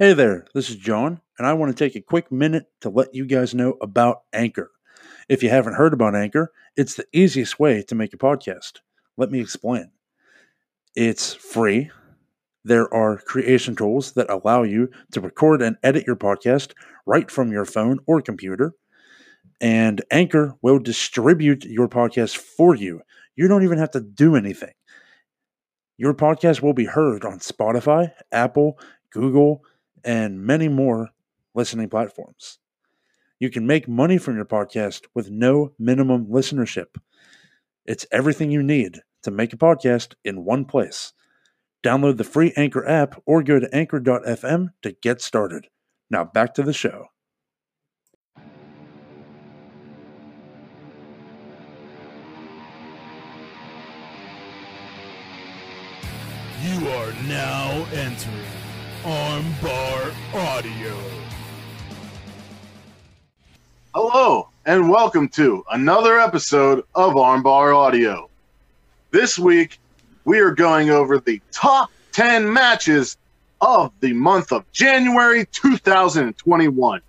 Hey there, this is John, and I want to take a quick minute to let you guys know about Anchor. If you haven't heard about Anchor, it's the easiest way to make a podcast. Let me explain. It's free. There are creation tools that allow you to record and edit your podcast right from your phone or computer. And Anchor will distribute your podcast for you. You don't even have to do anything. Your podcast will be heard on Spotify, Apple, Google, and many more listening platforms. You can make money from your podcast with no minimum listenership. It's everything you need to make a podcast in one place. Download the free Anchor app or go to anchor.fm to get started. Now back to the show. You are now entering Armbar Audio. Hello, and welcome to another episode of Armbar Audio. This week, we are going over the top 10 matches of the month of January 2021.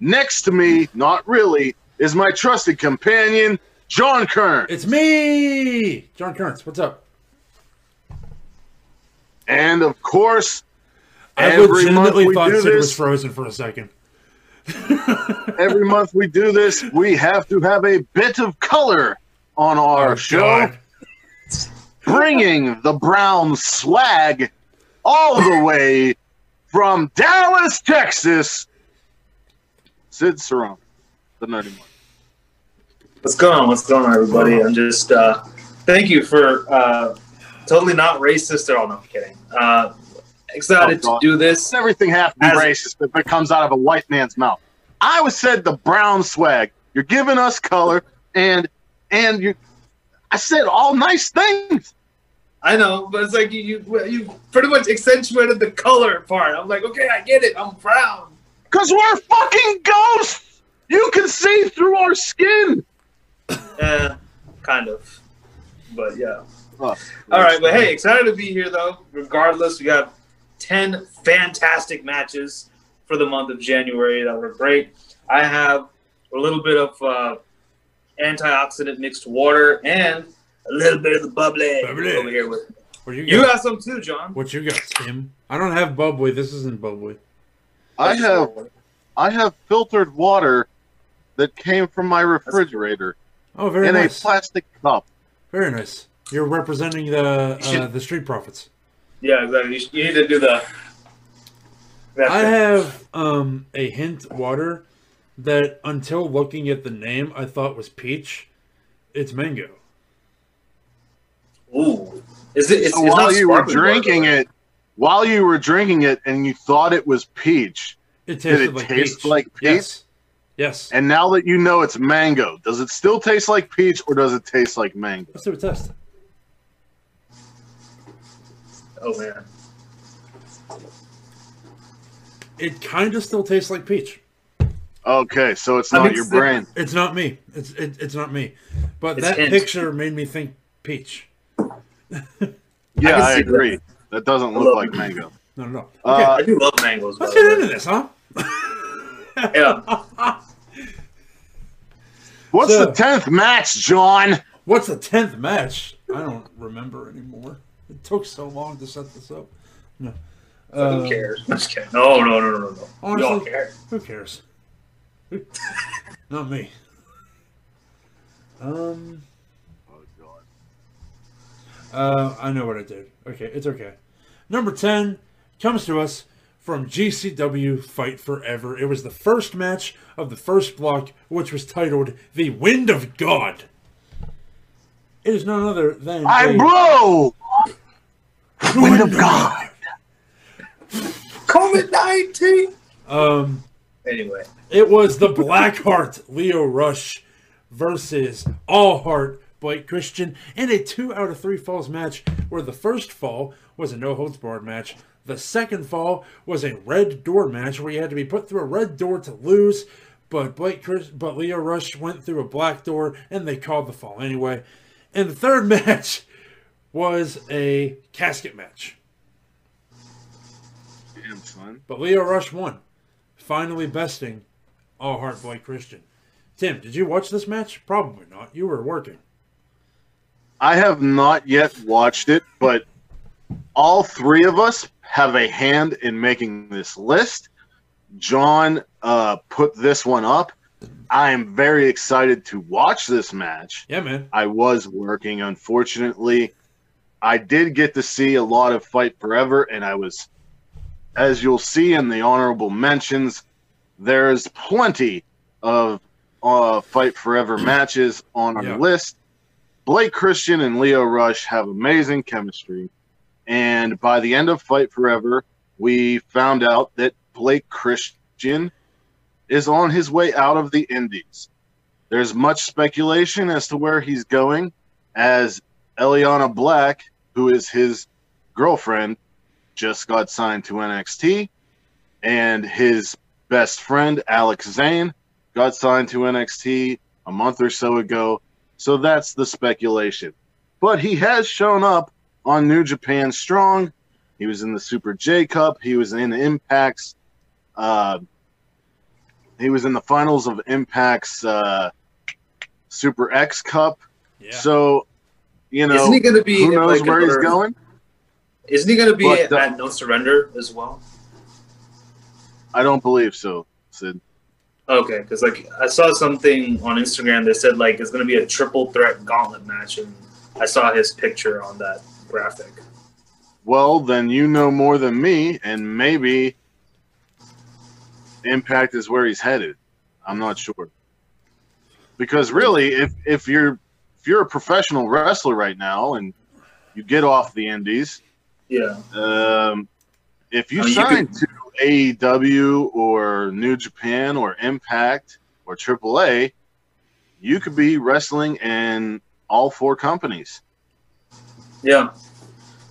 Next to me, not really, is my trusted companion, John Kern. It's me, John Kearns. What's up? And of course, I every month legitimately we thought do Sid was this, frozen for a second. every month we do this, we have to have a bit of color on our Oh, show. God. bringing the brown swag all the way from Dallas, Texas. Sid Sarong, the Nerdy One. What's going on? What's going on, everybody? I'm just uh, thank you for uh, totally not racist at all. No, I'm kidding. Uh, excited Oh, to do this. Everything to be racist if it comes out of a white man's mouth. I was said the brown swag. You're giving us color, and and you. I said all nice things. I know, but it's like you, you you pretty much accentuated the color part. I'm like, okay, I get it. I'm brown. Cause we're fucking ghosts. You can see through our skin. Eh, kind of, but yeah. Oh, All right, but hey, excited to be here though. Regardless, we got ten fantastic matches for the month of January that were great. I have a little bit of uh, antioxidant mixed water and a little bit of the bubbly, Bubbly. over here with me. What you You got? got some too, John. what you got, Tim? I don't have bubbly. This isn't bubbly. I have I have filtered water that came from my refrigerator Oh, very in nice. a plastic cup. very nice. You're representing the uh, the street profits. Yeah, exactly. You, you need to do the. that I thing. have um, a hint water that until looking at the name I thought was peach. It's mango. Ooh, is it? It's, So it's while not you were sparkling water, drinking though. it, while you were drinking it, and you thought it was peach, It Did tasted it like taste peach. like peach? Yes. Yes. and now that you know it's mango, does it still taste like peach, or does it taste like mango? Let's do a test. Oh man. It kind of still tastes like peach. Okay, so it's I not mean, your it's- brain. It's not me. It's it, it's not me. But It's that hint. picture made me think peach. Yeah, can I, agree. That. doesn't look like it. mango. No, no, no. Okay. Uh, I do love mangoes. Let's get into this, huh? Yeah. What's So- the tenth match, John? What's the tenth match? I don't remember anymore. It took so long to set this up. No. Uh, Who cares? I'm just. No, no, no, no, no, no. We all care. Who cares? Not me. Um. Oh, God. Uh, I know what I did. Okay, it's okay. Number 10 comes to us from GCW Fight Forever. It was the first match of the first block, which was titled The Wind of God. It is none other than. I a- blow. Wind of God. COVID nineteen. Um, Anyway, it was the Blackheart Leo Rush versus All Heart Blake Christian in a two out of three falls match where the first fall was a no holds barred match. The second fall was a red door match where you had to be put through a red door to lose, but Blake Chris, but Leo Rush went through a black door and they called the fall anyway. And the third match was a casket match. Damn, son. But Leo Rush won, finally besting All Heart Blake Christian. Tim, did you watch this match? Probably not. You were working. I have not yet watched it, but all three of us have a hand in making this list. John uh, put this one up. I am very excited to watch this match. Yeah, man. I was working, unfortunately. I did get to see a lot of Fight Forever, and I was, as you'll see in the honorable mentions, there's plenty of uh, Fight Forever matches on our Yeah. list. Blake Christian and Leo Rush have amazing chemistry. And by the end of Fight Forever, we found out that Blake Christian is on his way out of the Indies. There's much speculation as to where he's going, as Elayna Black, who is his girlfriend, just got signed to NXT, and his best friend, Alex Zayne, got signed to NXT a month or so ago. So that's the speculation. But he has shown up on New Japan Strong. He was in the Super J Cup. He was in Impact's. Uh, he was in the finals of Impact's uh, Super X Cup. Yeah. So, you know, Isn't he going to be who knows like, where he's going? Isn't he going to be But at No Surrender as well? I don't believe so, Sid. Okay, because like I saw something on Instagram that said like it's going to be a triple threat gauntlet match, and I saw his picture on that graphic. Well, then you know more than me, and maybe Impact is where he's headed. I'm not sure. Because really, if if you're if you're a professional wrestler right now and you get off the indies, Yeah, um, if you I mean, you sign could- to AEW or New Japan or Impact or AAA, you could be wrestling in all four companies. yeah,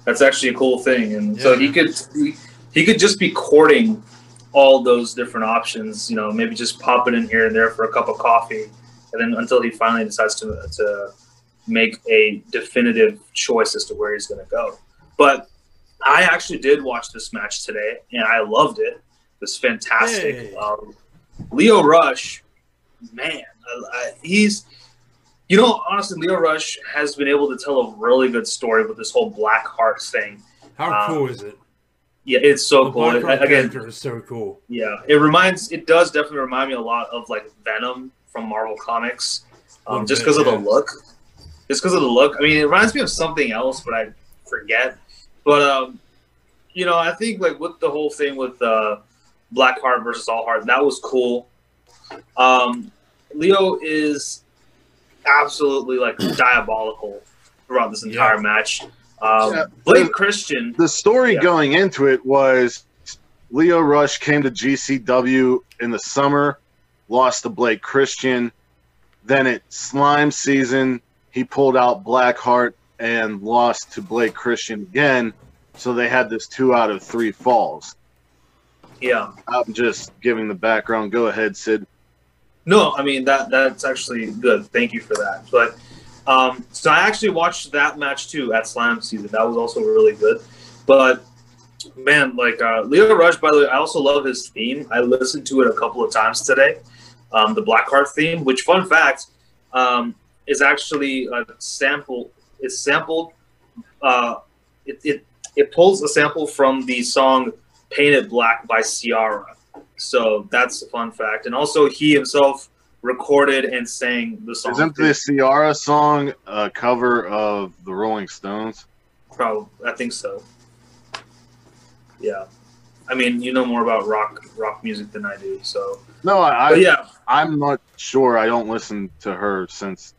that's actually a cool thing, and so he could he, he could just be courting all those different options. You know, maybe just pop it in here and there for a cup of coffee, and then until he finally decides to to make a definitive choice as to where he's going to go. But I actually did watch this match today, and I loved it. It was fantastic. Hey. Um, Leo Rush, man, I, I, he's you know honestly, Leo Rush has been able to tell a really good story with this whole Black Heart thing. How um, cool is it? Yeah, it's so the cool. Black Heart Again, character is so cool. yeah, it reminds. It does definitely remind me a lot of like Venom from Marvel Comics, um, just because of the look. Just because of the look. I mean, it reminds me of something else, but I forget. But um, you know, I think like with the whole thing with uh, Black Heart versus All Heart, that was cool. Um, Leo is absolutely like diabolical throughout this entire Yeah. match. Um, Yeah. Blake Christian, the story Yeah. going into it was Leo Rush came to GCW in the summer, lost to Blake Christian. Then at Slime season, he pulled out Blackheart and lost to Blake Christian again. So they had this two out of three falls. yeah. I'm just giving the background. Go ahead, Sid. No, I mean that that's actually good. Thank you for that. But um, so I actually watched that match too at Slam season. That was also really good. But man, like uh, Leo Rush, by the way, I also love his theme. I listened to it a couple of times today. Um, the Blackheart theme, which fun fact, um, is actually a sample. It's sampled. Uh, it, it it pulls a sample from the song "Painted Black" by Ciara. So that's a fun fact. And also, he himself recorded and sang the song. Isn't the Ciara song a cover of the Rolling Stones? Probably, I think so. Yeah, I mean, you know more about rock rock music than I do. So, No, I, but yeah, I'm not sure. I don't listen to her since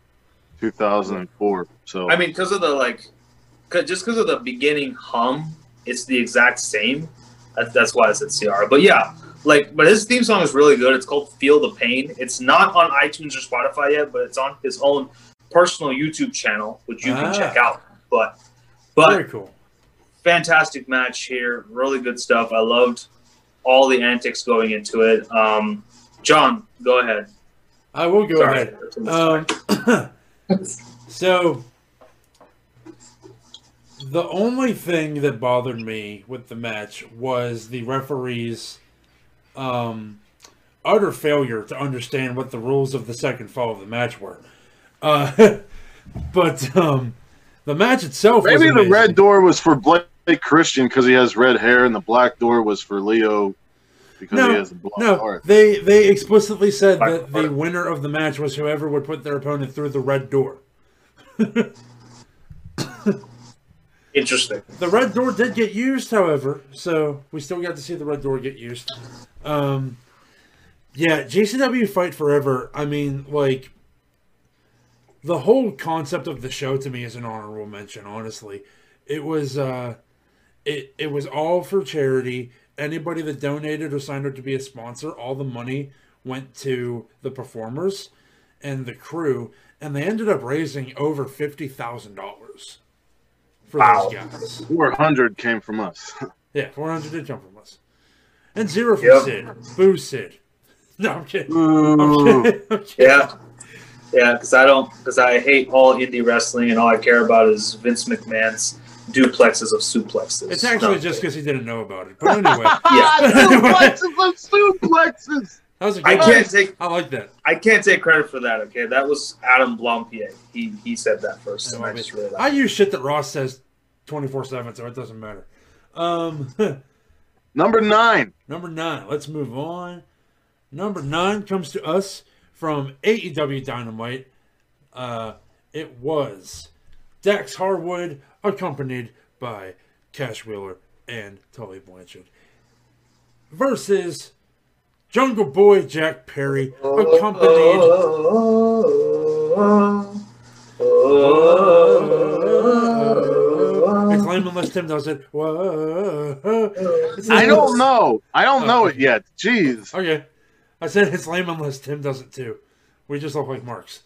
2004. So I mean, because of the like, cause, just because of the beginning hum, it's the exact same. That, that's why I said CR. But yeah, like, but his theme song is really good. It's called "Feel the Pain." It's not on iTunes or Spotify yet, but it's on his own personal YouTube channel, which you Ah. can check out. But, but Very cool. fantastic match here. Really good stuff. I loved all the antics going into it. Um, John, go ahead. I will go Sorry. ahead. Um, so The only thing that bothered me with the match was the referee's um, utter failure to understand what the rules of the second fall of the match were. Uh, but um, the match itself Maybe the red door was for Blake Christian because he has red hair, and the black door was for Leo because he No, has a blonde no, heart. they they explicitly said Black that the winner of the match was whoever would put their opponent through the red door. Interesting. The red door did get used, however, so we still got to see the red door get used. Um, yeah, GCW Fight Forever. I mean, like the whole concept of the show to me is an honorable mention. Honestly, it was uh, it it was all for charity. Anybody that donated or signed up to be a sponsor, all the money went to the performers and the crew, and they ended up raising over fifty thousand dollars for Wow. those guys. Four hundred came from us. Yeah, 400 did come from us. And zero from Yep. Sid. Boo Sid. No, I'm kidding. I'm kidding. I'm kidding. Yeah. Yeah, because I don't, because I hate all indie wrestling, and all I care about is Vince McMahon's duplexes of suplexes. It's actually just because he didn't know about it. But anyway, Ah, suplexes of suplexes. that was a I good can't take I like that. I can't take credit for that. Okay, that was Adam Blampied. He he said that first, and I just really I use shit that Ross says 24 7, so it doesn't matter. Um, Number nine. number nine. Let's move on. Number nine comes to us from AEW Dynamite. Uh, it was Dax Harwood, accompanied by Cash Wheeler and Tully Blanchard, versus Jungle Boy Jack Perry, accompanied. It's lame unless Tim does it. I don't know. I don't know it yet. Jeez. Okay. I said it's lame unless Tim does it too. We just look like marks.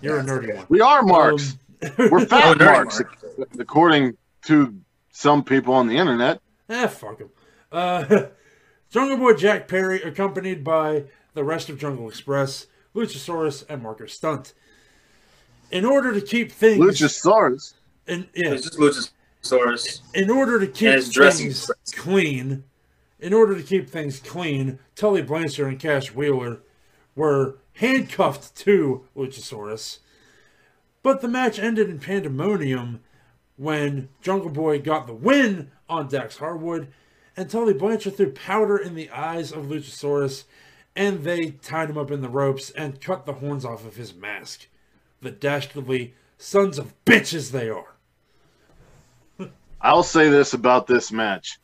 You're a nerdy one. We are marks. Um, We're Oh, fat nerdy marks, mark. according to some people on the internet. Eh, fuck him. Uh, Jungle Boy Jack Perry, accompanied by the rest of Jungle Express, Luchasaurus, and Marko Stunt. In order to keep things, Luchasaurus. in, yeah, It's just Luchasaurus. in order to keep And dressing things sense. clean, in order to keep things clean, Tully Blanchard and Cash Wheeler were handcuffed to Luchasaurus. But the match ended in pandemonium when Jungle Boy got the win on Dax Harwood, and Tully Blanchard threw powder in the eyes of Luchasaurus, and they tied him up in the ropes and cut the horns off of his mask. The dastardly sons of bitches they are. I'll say this about this match.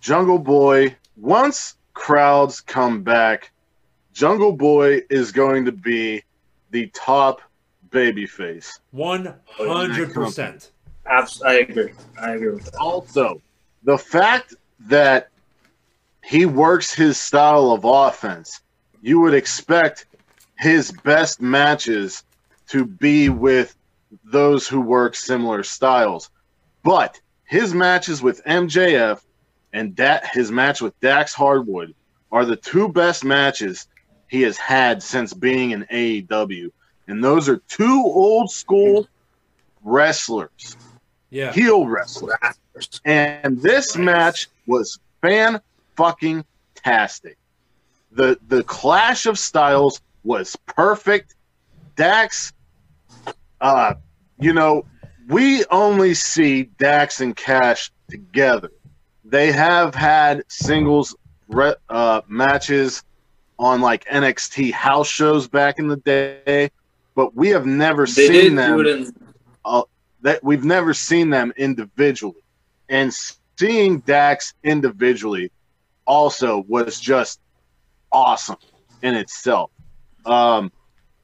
Jungle Boy, once crowds come back, Jungle Boy is going to be the top babyface. One hundred percent. Abs- I agree. I agree with that. Also, the fact that he works his style of offense, you would expect his best matches to be with those who work similar styles. But his matches with MJF and that his match with Dax Harwood are the two best matches he has had since being in AEW. And those are two old school wrestlers, Yeah. heel wrestlers. And this match was fan fucking tastic. The the clash of styles was perfect. Dax, uh, you know, we only see Dax and Cash together. They have had singles re- uh, matches on like NXT house shows back in the day, but we have never They seen them in that we've never seen them individually. And seeing Dax individually also was just awesome in itself. Um,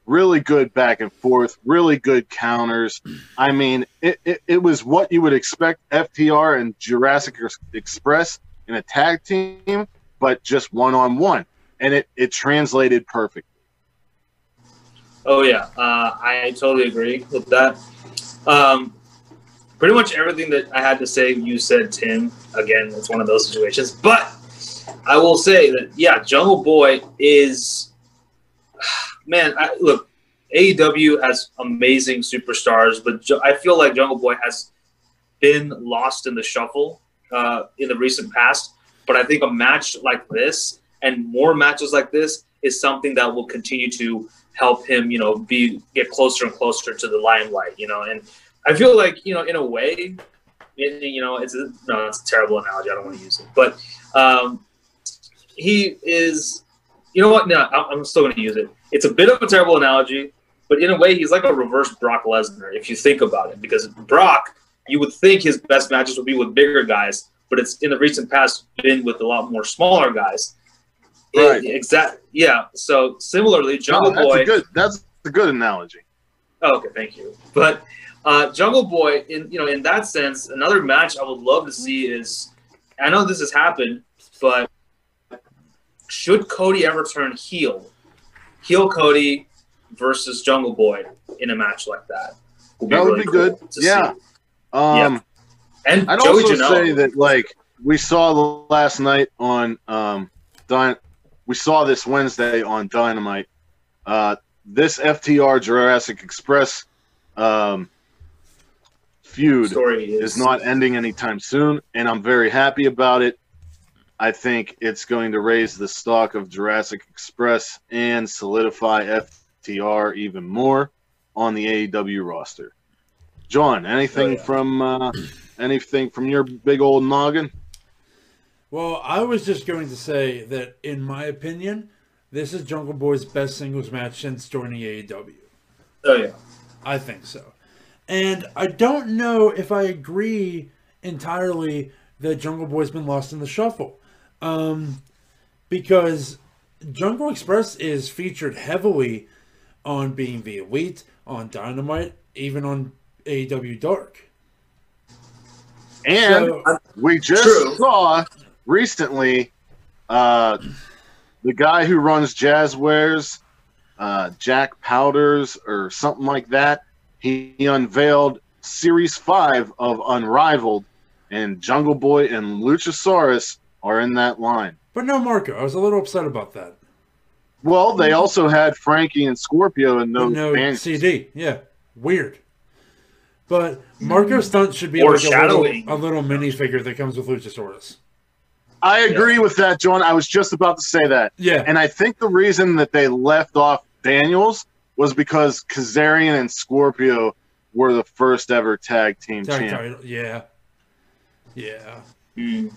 really good back and forth, really good counters. I mean, it, it, it was what you would expect FTR and Jurassic Express in a tag team, but just one on one. And it, it translated perfect. Oh yeah, uh, I totally agree with that. Um, pretty much everything that I had to say, you said, Tim. Again, it's one of those situations. But I will say that yeah, Jungle Boy is man. I, look, AEW has amazing superstars, but I feel like Jungle Boy has been lost in the shuffle uh, in the recent past. But I think a match like this and more matches like this is something that will continue to help him, you know, be get closer and closer to the limelight, you know. And I feel like, you know, in a way, it, you know, it's a, no, it's a terrible analogy. I don't want to use it, but um, he is, you know what? No, I'm still going to use it. It's a bit of a terrible analogy, but in a way, he's like a reverse Brock Lesnar if you think about it, because Brock, you would think his best matches would be with bigger guys, but it's in the recent past been with a lot more smaller guys. Right. Exactly. Yeah. So similarly, Jungle No, that's Boy. a good. That's a good analogy. Oh, okay, thank you. But uh, Jungle Boy, in you know, in that sense, another match I would love to see is, I know this has happened, but should Cody ever turn heel, heel Cody versus Jungle Boy in a match like that? Would That would be good. to Yeah. Um, And I'd Joey also Janela. say that like we saw the last night on um, Dyn- we saw this Wednesday on Dynamite. Uh, this FTR Jurassic Express um, feud story is, is not ending anytime soon, and I'm very happy about it. I think it's going to raise the stock of Jurassic Express and solidify FTR even more on the AEW roster. John, anything Oh, yeah. from uh, anything from your big old noggin? Well, I was just going to say that, in my opinion, this is Jungle Boy's best singles match since joining AEW. Oh yeah. I think so. And I don't know if I agree entirely that Jungle Boy's been lost in the shuffle. Um, because Jungle Express is featured heavily on being the elite, on Dynamite, even on AEW Dark. And So- we just True. saw recently uh, the guy who runs Jazwares, uh, Jack Powders or something like that. He, he unveiled Series Five of Unrivaled, and Jungle Boy and Luchasaurus are in that line. But no Marko. I was a little upset about that. Well, they also had Frankie and Scorpio and no, no band- CD. Yeah, weird. But Marko Stunt should be like a little, Foreshadowing. a little minifigure that comes with Luchasaurus. I agree with that, John. I was just about to say that. Yeah, And I think the reason that they left off Daniels was because Kazarian and Scorpio were the first ever tag team tag champ. title. Yeah, yeah. Mm.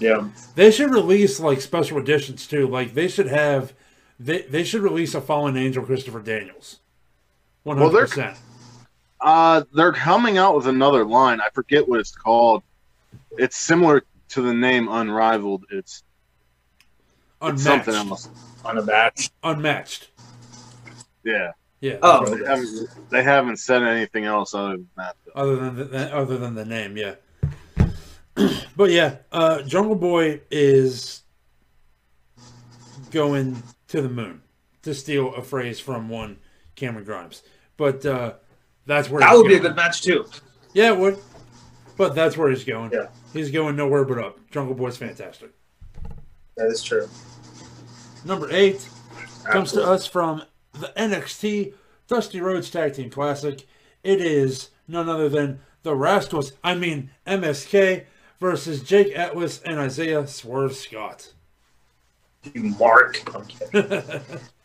Yeah. They should release like special editions too. Like they should have, they they should release a fallen angel Christopher Daniels. One Well, hundred they're- percent. Uh, they're coming out with another line. I forget what it's called. It's similar to the name Unrivaled. It's, it's something Unmatched. else. On the match. Unmatched. Yeah. Yeah. Oh. They haven't, they haven't said anything else other than that. Though. other than the, the- other than the name, yeah. but yeah, uh, Jungle Boy is going to the moon to steal a phrase from one Cameron Grimes. But uh, that's where That he's would be a good match too. Yeah, it would. But that's where he's going. Yeah. He's going nowhere but up. Jungle Boy's fantastic. That is true. Number eight comes to us from the NXT Dusty Rhodes Tag Team Classic. It is none other than the Rascals, I mean MSK, versus Jake Atlas and Isaiah Swerve Scott. You Mark. I'm.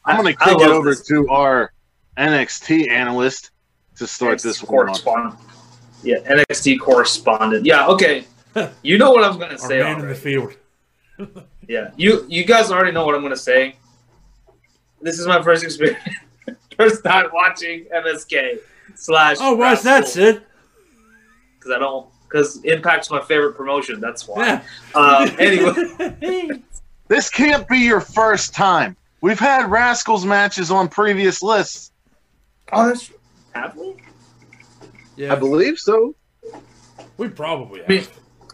I'm going to I kick it over this. to our NXT analyst to start this one off. correspondent. Yeah, NXT correspondent. Yeah, okay. You know what I'm going to Our say man in the field. Yeah, you you guys already know what I'm going to say. This is my first experience, first time watching MSK slash. Oh, why's that, Sid? Because I don't. Because Impact's my favorite promotion. That's why. Yeah. Uh, anyway, This can't be your first time. We've had Rascals matches on previous lists. oh, that's have we? Yeah, I believe so. we probably I mean.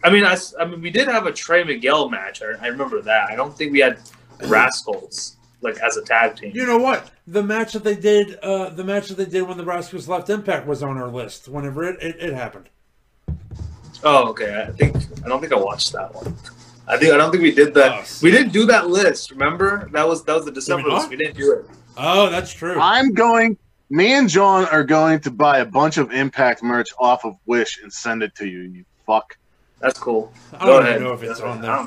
I mean, I, s- I mean, we did have a Trey Miguel match. I, I remember that. I don't think we had Rascals like as a tag team. You know what? The match that they did, uh, the match that they did when the Rascals left Impact was on our list. Whenever it, it, it happened. Oh, okay. I think I don't think I watched that one. I think I don't think we did that. Oh, we didn't do that list. Remember that was that was the December not? list. We didn't do it. Oh, that's true. I'm going Me and John are going to buy a bunch of Impact merch off of Wish and send it to you. You fuck. That's cool. I Go don't even ahead. know if it's on there.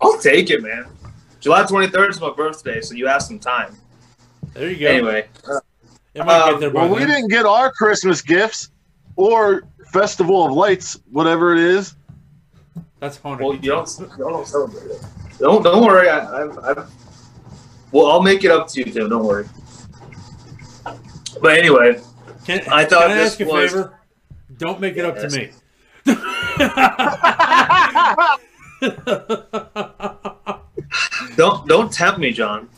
I'll take it, man. July 23rd is my birthday, so you have some time. There you go. Anyway, it might get there by Well, we didn't get our Christmas gifts or Festival of Lights, whatever it is. That's haunted. well, you don't, you don't celebrate it. Don't don't worry. I, I, I, well, I'll make it up to you, Tim. Don't worry. But anyway, Can, I thought can I this ask a was- favor? Don't make it up to me. don't don't tempt me, John.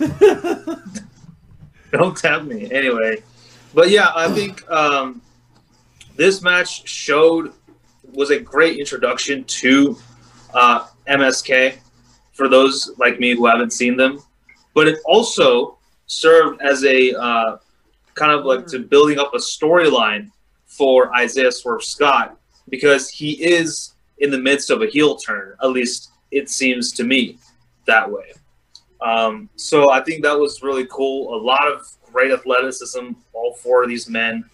don't tempt me. Anyway, but yeah, I think um, this match showed was a great introduction to uh, MSK for those like me who haven't seen them, but it also served as a uh, kind of like to building up a storyline for Isaiah Swerve Scott because he is in the midst of a heel turn. At least it seems to me that way. Um, so I think that was really cool. A lot of great athleticism, all four of these men.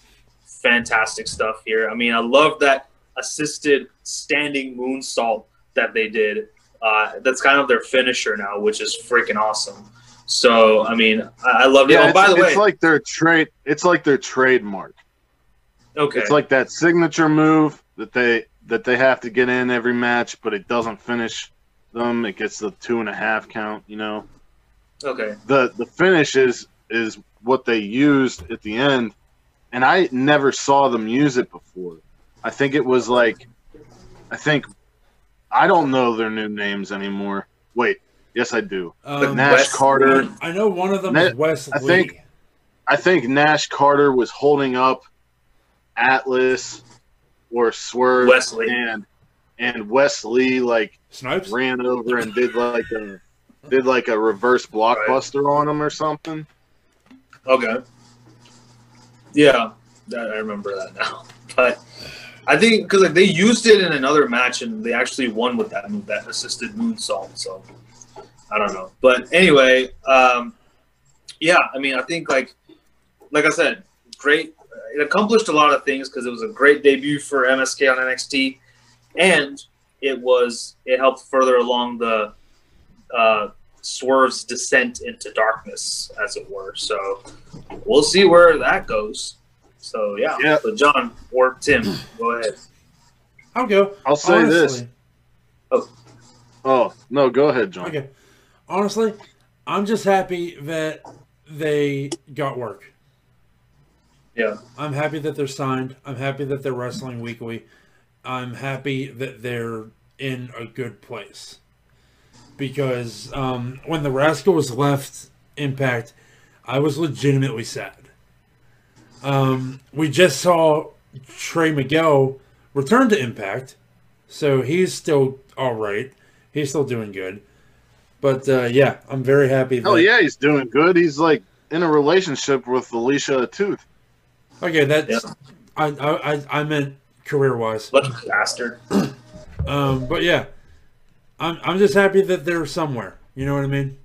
Fantastic stuff here. I mean, I love that assisted standing moonsault that they did. Uh, that's kind of their finisher now, which is freaking awesome. So, I mean, I, I loved it. Yeah, oh, by the way, it's like their trade. It's like their trademark. okay, It's like that signature move that they that they have to get in every match, but it doesn't finish them. It gets the two and a half count. You know, okay, the the finish is is what they used at the end, and I never saw them use it before. I think it was like, I think, I don't know their new names anymore. Wait, yes I do. Um, Nash Wes- Carter. I know one of them Na- is Wesley. I think- I think Nash Carter was holding up Atlas or Swerve Wesley. and and Wesley like Snipes. ran over and did like a did like a reverse blockbuster on him or something. Okay. Yeah, that, I remember that now. But I think because like they used it in another match and they actually won with that move, that assisted moonsault. So I don't know. But anyway, um, yeah, I mean, I think like like I said, great. It accomplished a lot of things because it was a great debut for MSK on NXT, and it was it helped further along the uh, Swerve's descent into darkness, as it were. So we'll see where that goes. So yeah, Yeah. but John or Tim, go ahead. I'll go. I'll say Honestly, this. Oh Oh no, go ahead, John. Okay. Honestly, I'm just happy that they got work. Yeah. I'm happy that they're signed. I'm happy that they're wrestling weekly. I'm happy that they're in a good place. Because um, when the Rascals left Impact, I was legitimately sad. Um, we just saw Trey Miguel return to Impact, so he's still all right. He's still doing good. But uh, yeah, I'm very happy. That, Oh yeah, he's doing good. He's like in a relationship with Alicia Tooth. Okay, that's Yeah. I, I I I meant career wise. Lucky bastard. Um, but yeah, I'm I'm just happy that they're somewhere. You know what I mean?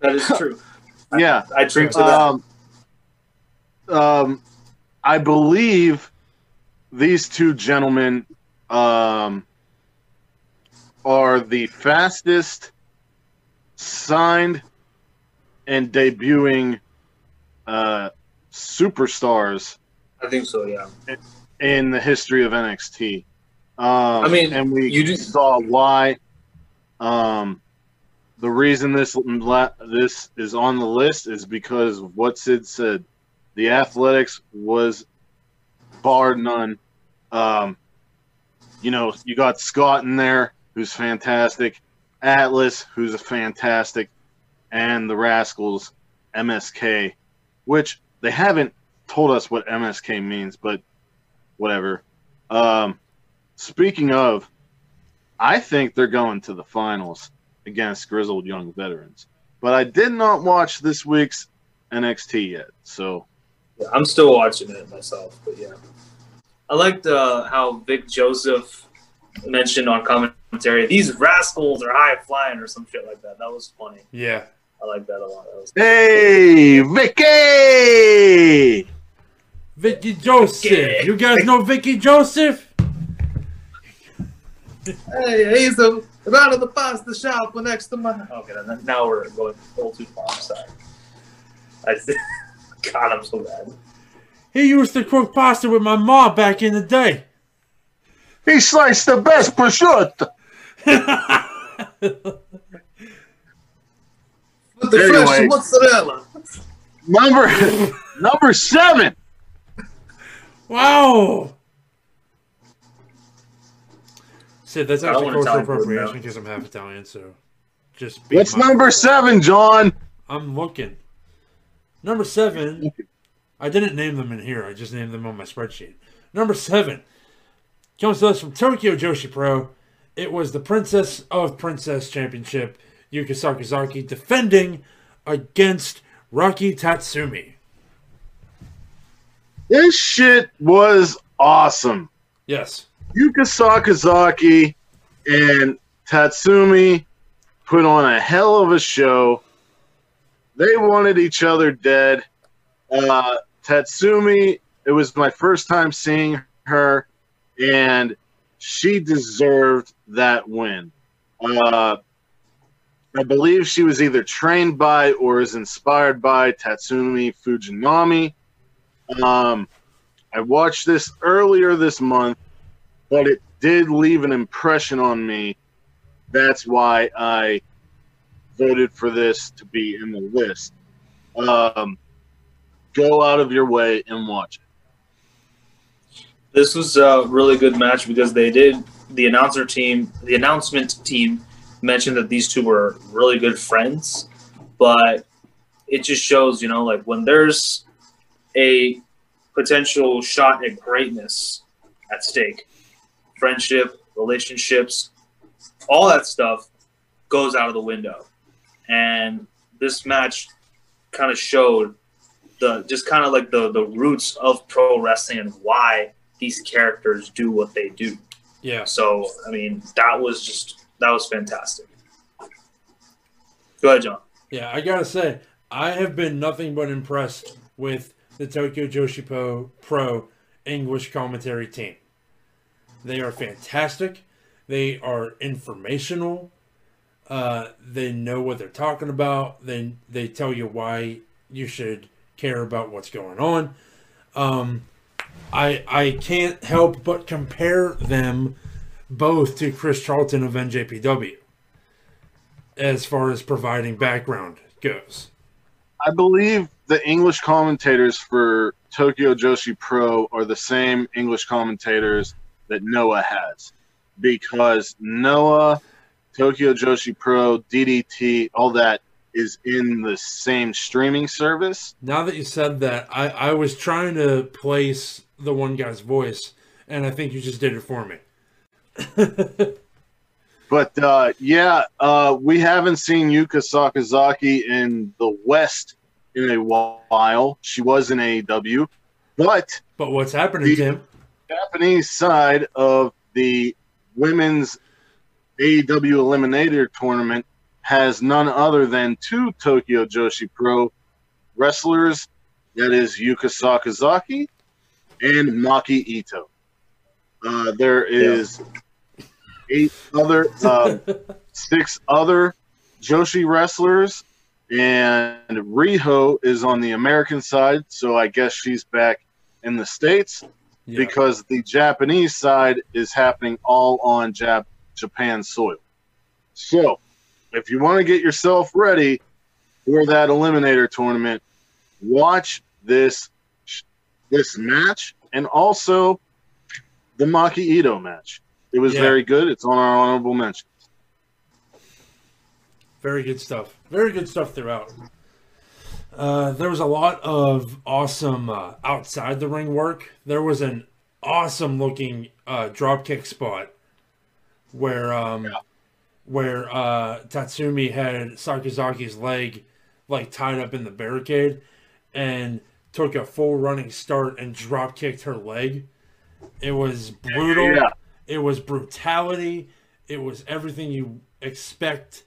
That is true. Yeah. I drink to that. Um, um, I believe these two gentlemen um, are the fastest signed and debuting uh, superstars I think so. Yeah. in the history of NXT. Um, I mean, and we you do- saw why. Um, the reason this this is on the list is because of what Sid said. The athletics was bar none. Um, you know, you got Scott in there, who's fantastic. Atlas, who's a fantastic, and the Rascals, MSK, which they haven't told us what MSK means, but whatever. Um, speaking of, I think they're going to the finals against Grizzled Young Veterans. But I did not watch this week's NXT yet, so Yeah, I'm still watching it myself, but yeah. I liked uh, how Vic Joseph mentioned on commentary, these rascals are high flying or some shit like that. That was funny. Yeah. I like that a lot. That was- Hey, Vicky! Vicky Joseph. Okay. You guys know Vicky Joseph? Hey, he's the out of the pasta shop next to my. Okay, now we're going a little too far. I'm sorry. I God, I'm so bad. He used to cook pasta with my mom back in the day. He sliced the best prosciutto. With the Anyway. fresh mozzarella. Number number seven. Wow. Sid, that's actually want cultural Italian food appropriation because I'm half Italian, so just be What's number of seven, John? I'm looking. Number seven. I didn't name them in here. I just named them on my spreadsheet. Number seven comes to us from Tokyo Joshi Pro. It was the Princess of Princess Championship, Yuka Sakazaki, defending against Rika Tatsumi. This shit was awesome. Yes. Yuka Sakazaki and Tatsumi put on a hell of a show. They wanted each other dead. Uh, Tatsumi, it was my first time seeing her, and she deserved that win. Uh, I believe she was either trained by or is inspired by Tatsumi Fujinami. Um, I watched this earlier this month but it did leave an impression on me. That's why I voted for this to be in the list. Um, go out of your way and watch it. This was a really good match because they did the announcer team, the announcement team mentioned that these two were really good friends, but it just shows, you know, like when there's a potential shot at greatness at stake, friendship, relationships, all that stuff goes out of the window. And this match kind of showed the just kind of like the the roots of pro wrestling and why these characters do what they do. Yeah. So I mean, that was just that was fantastic. Go ahead, John. Yeah, I gotta say, I have been nothing but impressed with the Tokyo Joshi Pro, Pro English commentary team. They are fantastic. They are informational. Uh, they know what they're talking about. They they tell you why you should care about what's going on. Um, I I can't help but compare them both to Chris Charlton of NJPW as far as providing background goes. I believe the English commentators for Tokyo Joshi Pro are the same English commentators that Noah has. Because Noah, Tokyo Joshi Pro, DDT, all that is in the same streaming service. Now that you said that, I, I was trying to place the one guy's voice, and I think you just did it for me. But uh, yeah, uh, we haven't seen Yuka Sakazaki in the West in a while. She was in AEW, but But what's happening, Tim? Japanese side of the women's AEW Eliminator tournament has none other than two Tokyo Joshi Pro wrestlers. That is Yuka Sakazaki and Maki Ito. Uh, there is eight other, uh, six other Joshi wrestlers, and Riho is on the American side, so I guess she's back in the states Yeah. because the Japanese side is happening all on Jap- Japan soil. So, if you want to get yourself ready for that eliminator tournament, watch this this match and also the Maki Ito match. It was Yeah. very good. It's on our honorable mention. Very good stuff. Very good stuff throughout. Uh, there was a lot of awesome uh, outside the ring work. There was an awesome looking uh, drop kick spot where um, where uh, Tatsumi had Sakazaki's leg like tied up in the barricade and took a full running start and drop kicked her leg. It was brutal. Yeah. It was brutality. It was everything you expect.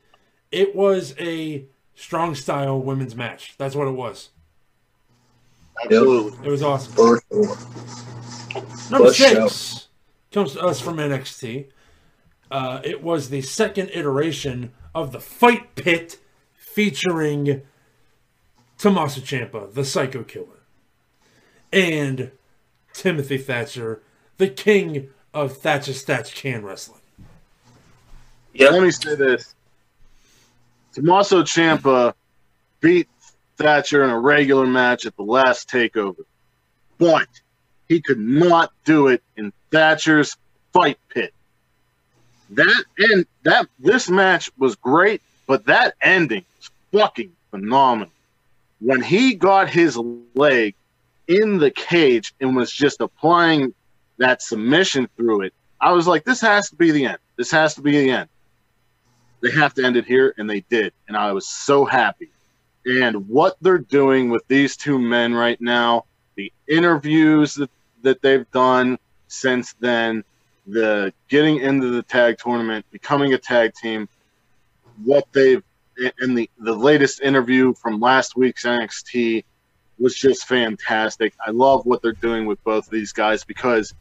It was a strong style women's match. That's what it was. Absolutely. It was awesome. Number six comes to us from NXT. Uh, it was the second iteration of the Fight Pit featuring Tommaso Ciampa, the Psycho Killer, and Timothy Thatcher, the king of Thatcher Statch Can Wrestling. Yeah, Let me say this. Tommaso Ciampa beat Thatcher in a regular match at the last takeover. But he could not do it in Thatcher's fight pit. That and that this match was great, but that ending was fucking phenomenal. When he got his leg in the cage and was just applying that submission through it, I was like, this has to be the end. This has to be the end they have to end it here, and they did. And I was so happy. And what they're doing with these two men right now, the interviews that, that they've done since then, the getting into the tag tournament, becoming a tag team, what they've and the, the latest interview from last week's NXT was just fantastic. I love what they're doing with both of these guys because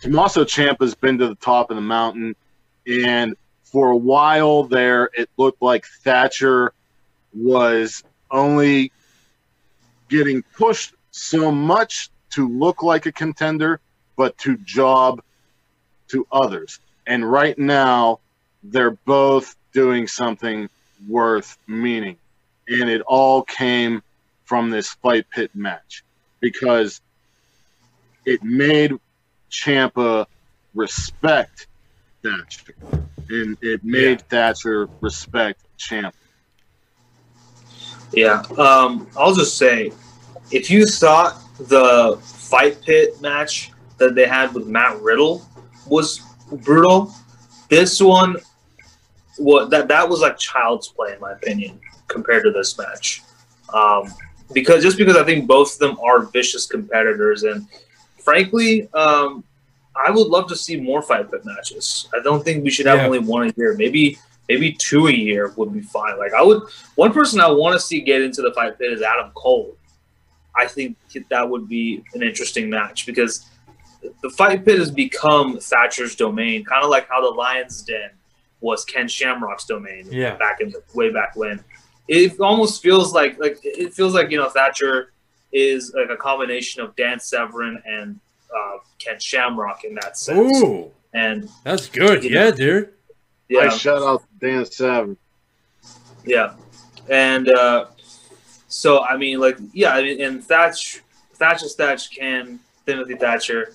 Tommaso Ciampa's been to the top of the mountain, and for a while there, it looked like Thatcher was only getting pushed so much to look like a contender, but to job to others. And right now, they're both doing something worth meaning. And it all came from this fight pit match because it made Ciampa respect Thatcher and it made Yeah. Thatcher respect Champ. Yeah. Um, I'll just say, if you thought the fight pit match that they had with Matt Riddle was brutal, this one, what that that was like child's play in my opinion compared to this match. Um, because just because I think both of them are vicious competitors, and frankly, um, I would love to see more fight pit matches. I don't think we should have Yeah. only one a year. Maybe maybe two a year would be fine. Like I would one person I want to see get into the fight pit is Adam Cole. I think that would be an interesting match because the fight pit has become Thatcher's domain, kind of like how the Lions Den was Ken Shamrock's domain Yeah. back in the way back when. It almost feels like like it feels like you know Thatcher is like a combination of Dan Severn and uh, Ken Shamrock in that sense. Ooh, And that's good. Yeah, dude. yeah, I shout out Dan Severn. Yeah, and uh, so I mean, like, yeah, I mean, and Thatch, Thatcher Thatch can Timothy Thatcher.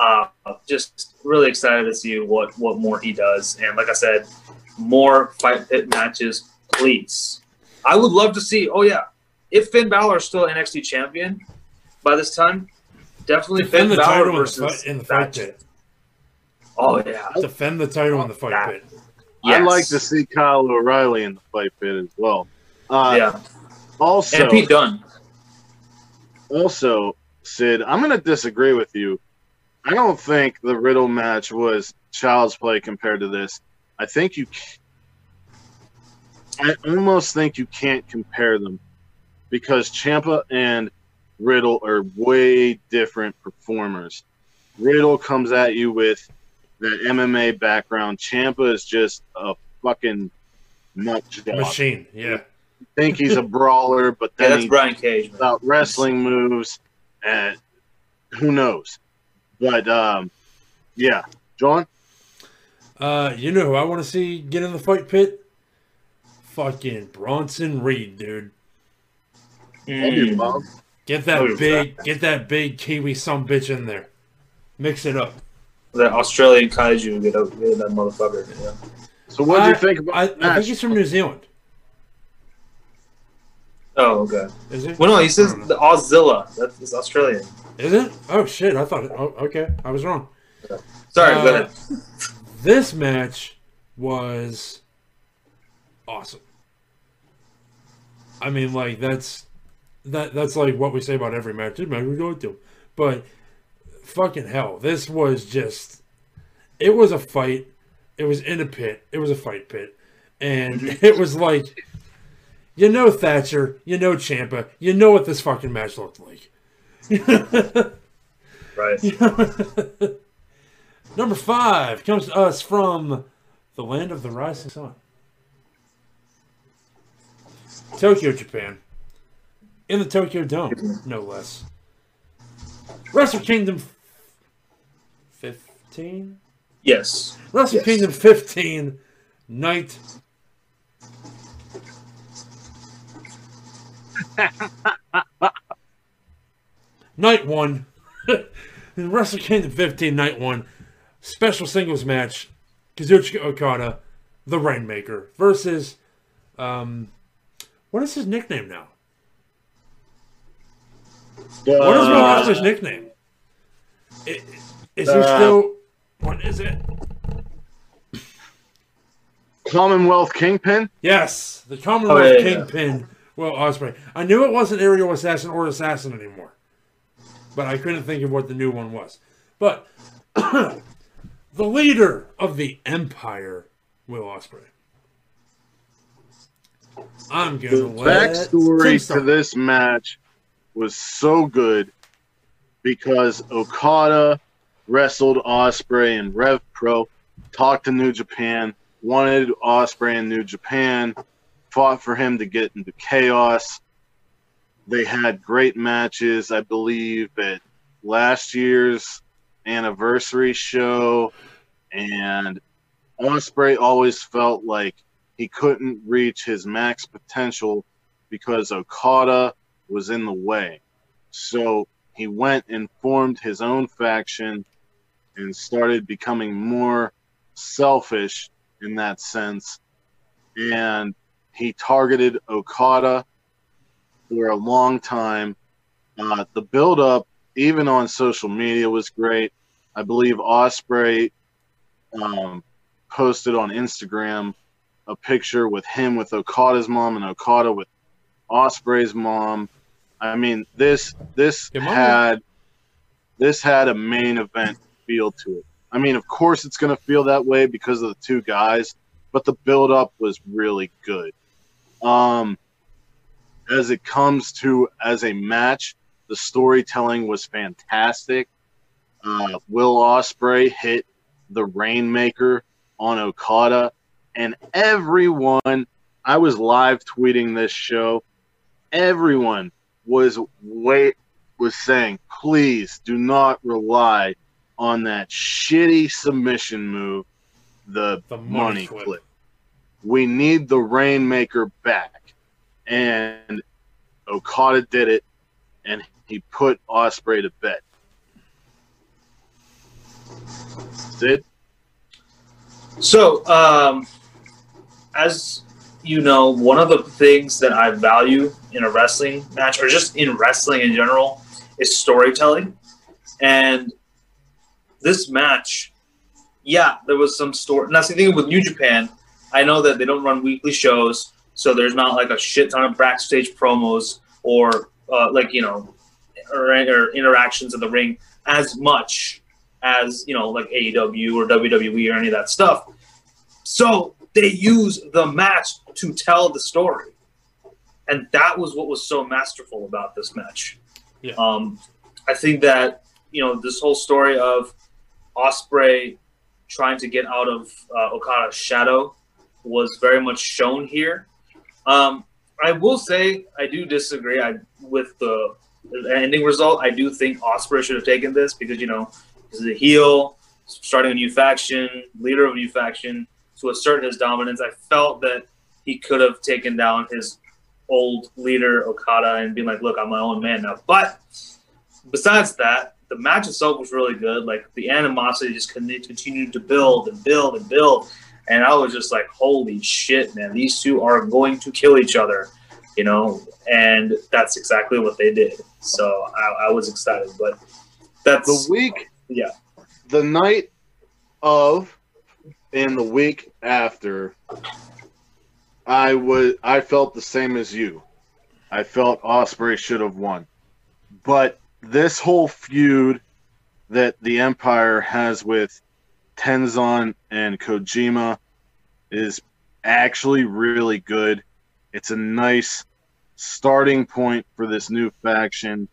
Uh, just really excited to see what what more he does, and like I said, more fight pit matches, please. I would love to see. Oh yeah, if Finn Balor is still NXT champion by this time, definitely Defend Finn the Balor title in the, versus fight, in the fight Thatcher. pit. Oh yeah, Defend the title in the fight That- pit. I'd like to see Kyle O'Reilly in the fight pit as well. Uh, yeah, Also, and Pete Dunne. also, Sid, I'm going to disagree with you. I don't think the Riddle match was child's play compared to this. I think you. C- I almost think you can't compare them because Ciampa and Riddle are way different performers. Riddle comes at you with that MMA background. Ciampa is just a fucking nut job. Machine. Yeah. Think he's a brawler, but Yeah, that's Brian Cage. Man. about wrestling moves and who knows but um yeah john Uh, you know who I want to see get in the fight pit? Fucking Bronson Reed, dude. Mm. Get that big, get that big Kiwi some bitch in there. Mix it up. The Australian kaiju get, out, get that motherfucker. Yeah. so what do you think about I, I think he's from New Zealand. Oh, okay. Is it? Well, no, he says I the Auszilla. That's Australian. Is it? Oh shit! I thought. It, oh, okay. I was wrong. Sorry, Uh, go ahead. This match was awesome. I mean, like that's that that's like what we say about every match. This match we go to, but fucking hell, this was just. It was a fight. It was in a pit. It was a fight pit, and it was like You know Thatcher. You know Ciampa. You know what this fucking match looked like. Right. Number five comes to us from the land of the rising sun. Tokyo, Japan. In the Tokyo Dome, no less. Wrestle Kingdom 15? Yes. Wrestle Yes. Kingdom 15, night. night one. In Wrestle Kingdom 15, night one. Special singles match. Kazuchika Okada, the Rainmaker, versus. Um, what is his nickname now? What is Will Uh, nickname? Is he Uh, still. What is it? Commonwealth Kingpin? Yes, the Commonwealth Oh, yeah, yeah. Kingpin, Will Ospreay. I knew it wasn't Aerial Assassin or Assassin anymore, but I couldn't think of what the new one was. But the leader of the Empire, Will Ospreay. I'm The gonna let backstory Tim to this match was so good because Okada wrestled Ospreay and Rev Pro, talked to New Japan, wanted Ospreay in New Japan, fought for him to get into chaos. They had great matches, I believe, at last year's anniversary show, and Ospreay always felt like he couldn't reach his max potential because Okada was in the way. So he went and formed his own faction and started becoming more selfish in that sense. And he targeted Okada for a long time. Uh, the build up, even on social media, was great. I believe Ospreay um, posted on Instagram a picture with him with Okada's mom and Okada with Ospreay's mom. I mean, this this had this had a main event feel to it. I mean, of course, it's going to feel that way because of the two guys, but the build up was really good. Um, as it comes to as a match, the storytelling was fantastic. Uh, Will Ospreay hit the Rainmaker on Okada, and everyone. I was live tweeting this show. Everyone was wait was saying, please do not rely on that shitty submission move, the, The money money clip. clip. We need the Rainmaker back. And Okada did it, and he put Ospreay to bed. Sid? So, um, as you know, one of the things that I value in a wrestling match, or just in wrestling in general, is storytelling. And this match, yeah, there was some story. And that's the thing with New Japan. I know that they don't run weekly shows, so there's not like a shit ton of backstage promos or uh, like you know, or, or interactions in the ring as much as you know, like AEW or WWE or any of that stuff. So they use the match to tell the story, and that was what was so masterful about this match. Yeah. Um, I think that you know this whole story of Ospreay trying to get out of uh, Okada's shadow was very much shown here. Um, I will say I do disagree I, with the, the ending result. I do think Ospreay should have taken this because you know he's a heel, starting a new faction, leader of a new faction to assert his dominance. I felt that he could have taken down his old leader Okada and been like, "Look, I'm my own man now." But besides that, the match itself was really good. Like the animosity just continued to build and build and build, and I was just like, "Holy shit, man! These two are going to kill each other," you know. And that's exactly what they did. So I, I was excited, but that's The week yeah. the night of and the week after I was I felt the same as you. I felt Ospreay should have won. But this whole feud that the Empire has with Tenzan and Kojima is actually really good. It's a nice starting point for this new faction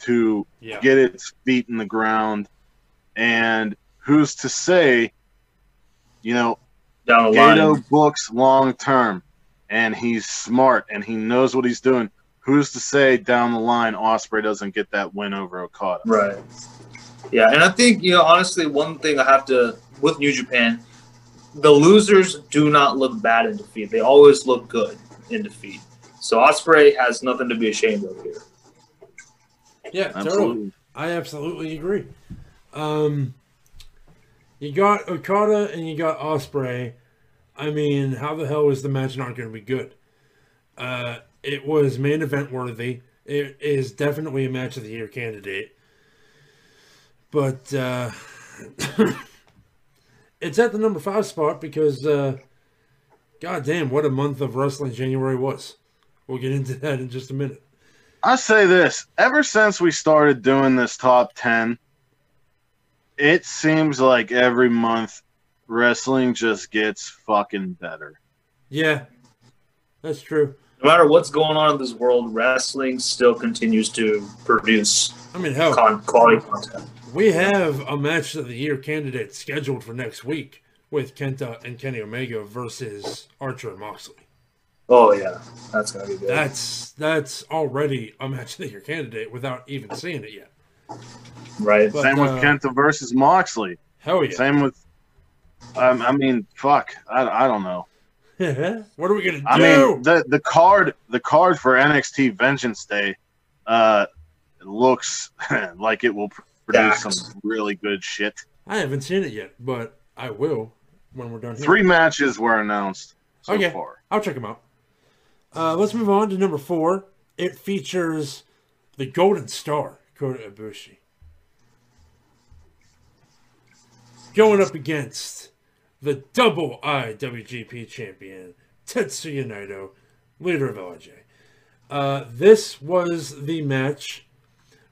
to Yeah. get its feet in the ground. And who's to say, you know, Down the Gedo line. books long term, and he's smart and he knows what he's doing. Who's to say down the line Ospreay doesn't get that win over Okada? Right. Yeah, and I think you know honestly, one thing I have to with New Japan, the losers do not look bad in defeat. They always look good in defeat. So Ospreay has nothing to be ashamed of here. Yeah, totally. I absolutely agree. Um, you got Okada and you got Ospreay. I mean, how the hell is the match not going to be good? Uh, it was main event worthy. It is definitely a match of the year candidate. But uh, it's at the number five spot because, uh, god damn, what a month of wrestling January was. We'll get into that in just a minute. I say this ever since we started doing this top 10, it seems like every month wrestling just gets fucking better. Yeah, that's true. No matter what's going on in this world, wrestling still continues to produce I mean, hell, con- quality content. We have a match of the year candidate scheduled for next week with Kenta and Kenny Omega versus Archer and Moxley. Oh yeah, that's gonna be good. That's that's already a match of the year candidate without even seeing it yet. Right. But, Same with uh, Kenta versus Moxley. Hell yeah! Same with, um, I mean, fuck, I, I don't know. what are we gonna do? I mean, the the card the card for NXT Vengeance Day, uh, looks like it will pr- produce Stacked. some really good shit. I haven't seen it yet, but I will when we're done here. Three matches were announced so Okay. far. I'll check them out. Uh, let's move on to number four. It features the Golden Star, Kota Ibushi. Going up against the double IWGP champion, Tetsuya Naito, leader of LIJ. Uh, this was the match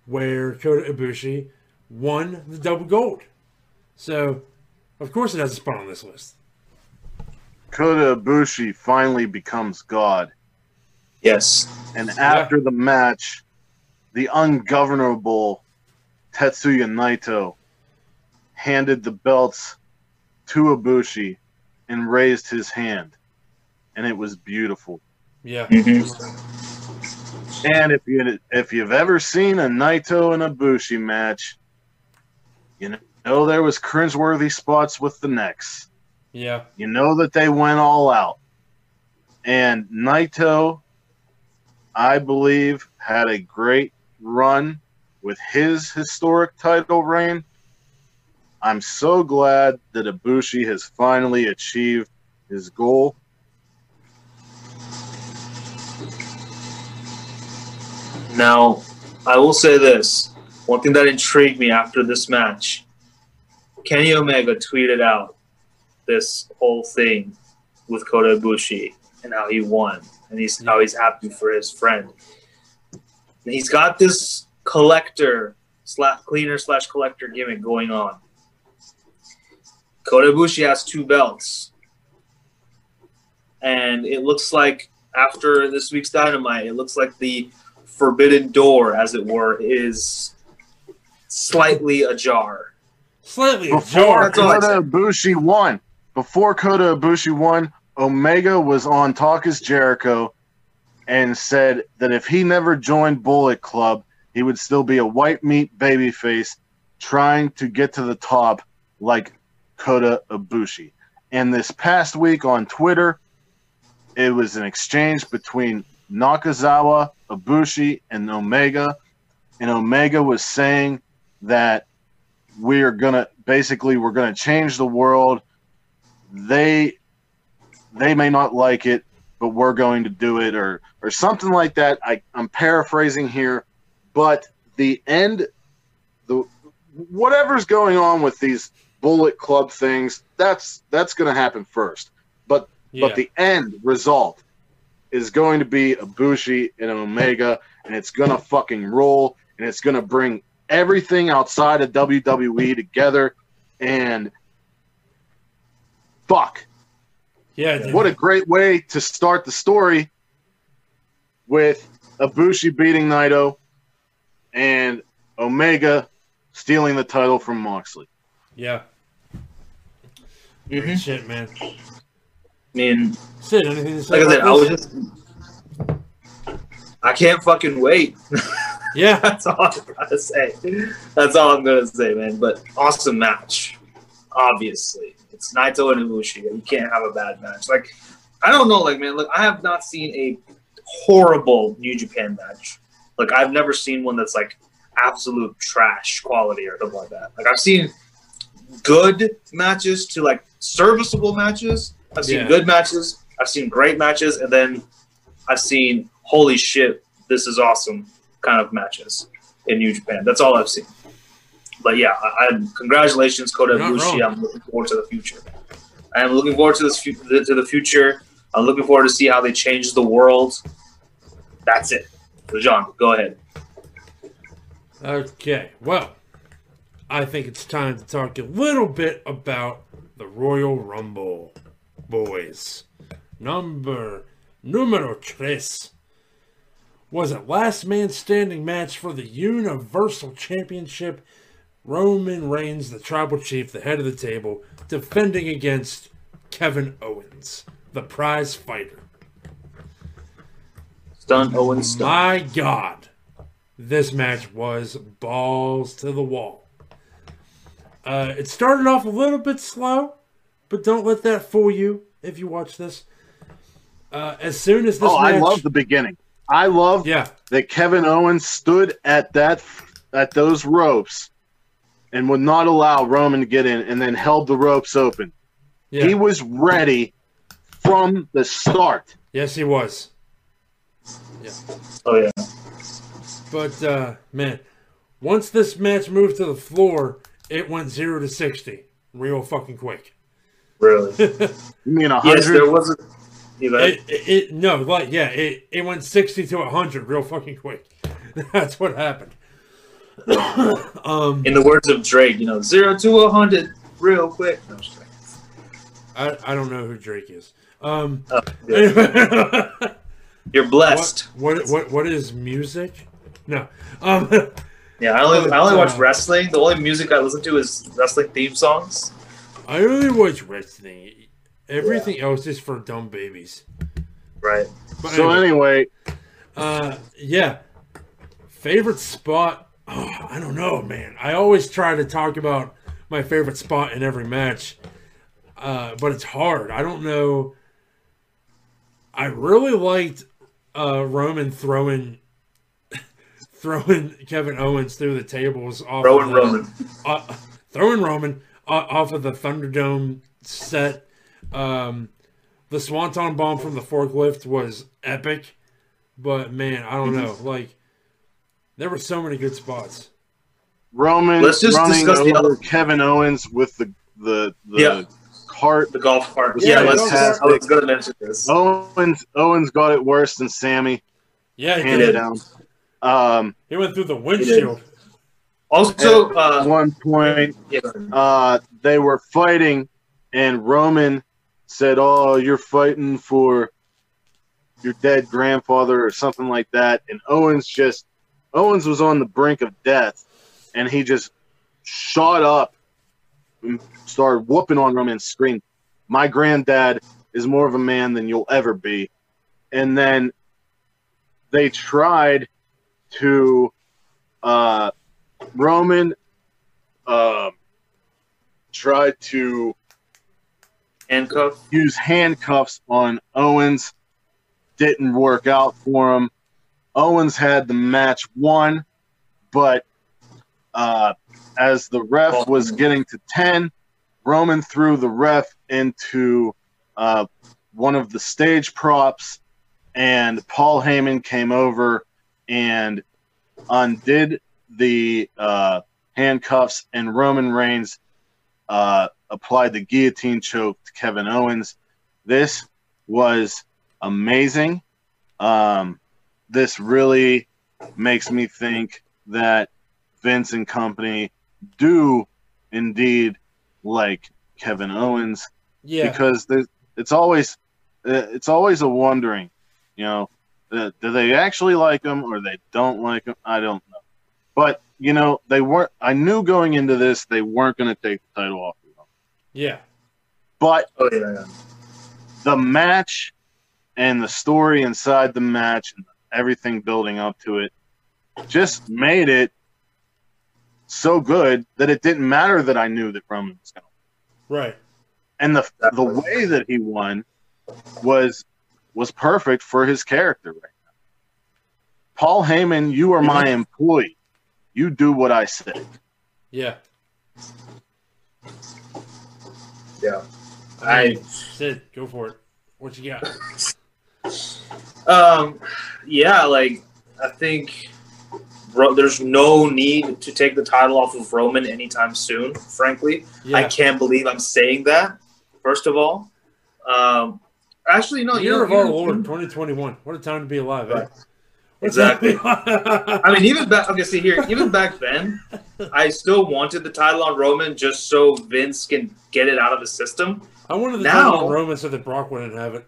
where Kota Ibushi won the double gold. So, of course, it has a spot on this list. Kota Ibushi finally becomes God, Yes. and after the match, the ungovernable Tetsuya Naito handed the belts to Ibushi and raised his hand, and it was beautiful. Yeah. Mm-hmm. And if you if you've ever seen a Naito and Ibushi match, you know there was cringeworthy spots with the necks. Yeah. You know that they went all out. And Naito, I believe, had a great run with his historic title reign. I'm so glad that Ibushi has finally achieved his goal. Now, I will say this. One thing that intrigued me after this match, Kenny Omega tweeted out this whole thing with Kota Ibushi and how he won and he's how he's happy for his friend. And he's got this collector slash cleaner slash collector gimmick going on. Kota Ibushi has two belts. And it looks like after this week's dynamite, it looks like the forbidden door, as it were, is slightly ajar. Slightly Before ajar. That's Kota Ibushi won, before Kota Ibushi won, Omega was on Talk is Jericho and said that if he never joined Bullet Club, he would still be a white meat babyface trying to get to the top like Kota Ibushi. And this past week on Twitter, it was an exchange between Nakazawa, Ibushi, and Omega. And Omega was saying that we're gonna basically we're gonna change the world. They they may not like it, but we're going to do it, or or something like that. I, I'm paraphrasing here, but the end, the whatever's going on with these Bullet Club things, that's that's going to happen first. But Yeah. but the end result is going to be Ibushi and an Omega, and it's gonna fucking roll, and it's gonna bring everything outside of WWE together. And fuck, yeah. dude. what a great way to start the story with Ibushi beating Naito and Omega stealing the title from Moxley. Yeah. Mhm. Shit, man. I mean, Sid, anything to say? like I said, I was just. I can't fucking wait. Yeah. That's all I'm gonna say. That's all I'm gonna say, man. But awesome match. Obviously, it's Naito and Ibushi. You can't have a bad match. Like, I don't know, like man, look, I have not seen a horrible New Japan match. Like, I've never seen one that's like absolute trash quality or something like that. Like, I've seen good matches to like serviceable matches. I've seen Yeah. good matches. I've seen great matches, and then I've seen holy shit, this is awesome kind of matches in New Japan. That's all I've seen. But yeah, I, I, congratulations, Kota Ibushi. I'm looking forward to the future. I am looking forward to this fu- to the future. I'm looking forward to see how they change the world. That's it. So John, go ahead. Okay, well, I think it's time to talk a little bit about the Royal Rumble, boys. Number numero tres was a last man standing match for the Universal Championship. Roman Reigns, the tribal chief, the head of the table, defending against Kevin Owens, the prize fighter. Stun Owens. Stun. My God, this match was balls to the wall. Uh, it started off a little bit slow, but don't let that fool you if you watch this. Uh, as soon as this oh, match, I love the beginning. I love yeah, that Kevin Owens stood at that at those ropes and would not allow Roman to get in, and then held the ropes open. yeah, He was ready from the start. yes, he was. Yeah. Oh yeah. But uh, man, once this match moved to the floor, it went zero to sixty real fucking quick. Really? you Really? mean a yes, hundred? there wasn't. You bet. It, it, it no, like yeah, it, it went sixty to hundred real fucking quick. That's what happened. Um, In the words of Drake, you know, zero to a hundred real quick. No, I'm just kidding. I, I don't know who Drake is. Um, Oh, yeah. You're blessed. what what what is music? No. Um, Yeah, I only I only watch Uh, wrestling. The only music I listen to is wrestling theme songs. I only watch wrestling. Everything else is for dumb babies. Right. But so anyway, anyway, uh, yeah. Favorite spot? Oh, I don't know, man. I always try to talk about my favorite spot in every match, uh, but it's hard. I don't know. I really liked uh, Roman throwing throwing Kevin Owens through the tables off Rowan of the, Roman. uh, throwing Roman uh, off of the Thunderdome set. Um, the Swanton bomb from the forklift was epic, but man, I don't know. Like, there were so many good spots. Roman Let's just running discuss the over other- Kevin Owens with the the the Yeah. cart. The golf cart. Yeah, Yeah, let's golf just, I cart. was going to mention this. Owens Owens got it worse than Sammy, Yeah, he hands did. down. Um, He went through the windshield. Also, at uh, one point, yeah, uh, they were fighting, and Roman said, "Oh, you're fighting for your dead grandfather or something like that." And Owens just Owens was on the brink of death, and he just shot up and started whooping on Roman and screamed, "My granddad is more of a man than you'll ever be." And then they tried to uh, Roman um, tried to handcuff. use handcuffs on Owens. Didn't work out for him. Owens had the match won, but uh, as the ref was getting to 10, Roman threw the ref into uh, one of the stage props, and Paul Heyman came over and undid the uh, handcuffs, and Roman Reigns uh, applied the guillotine choke to Kevin Owens. This was amazing. Um, this really makes me think that Vince and company do indeed like Kevin Owens Yeah. because there's, it's always uh, it's always a wondering, you know, Uh, do they actually like him or they don't like him? I don't know. But you know, they weren't. I knew going into this they weren't going to take the title off of him. Yeah. But Oh yeah, yeah. the match and the story inside the match and everything building up to it just made it so good that it didn't matter that I knew that Roman was going to. Right. And the the way that he won was was perfect for his character right now. Paul Heyman, you are my employee. You do what I say. Yeah. yeah. I Sid, go for it. What you got? Um, yeah, like I think there's no need to take the title off of Roman anytime soon. Frankly, I can't believe I'm saying that. First of all, um, actually, no, you Year know, of our Lord, 2021. What a time to be alive, eh? Right. What's Exactly. I mean, even back. Okay, see here. Even back then, I still wanted the title on Roman just so Vince can get it out of the system. I wanted the Now- title on Roman so that Brock wouldn't have it.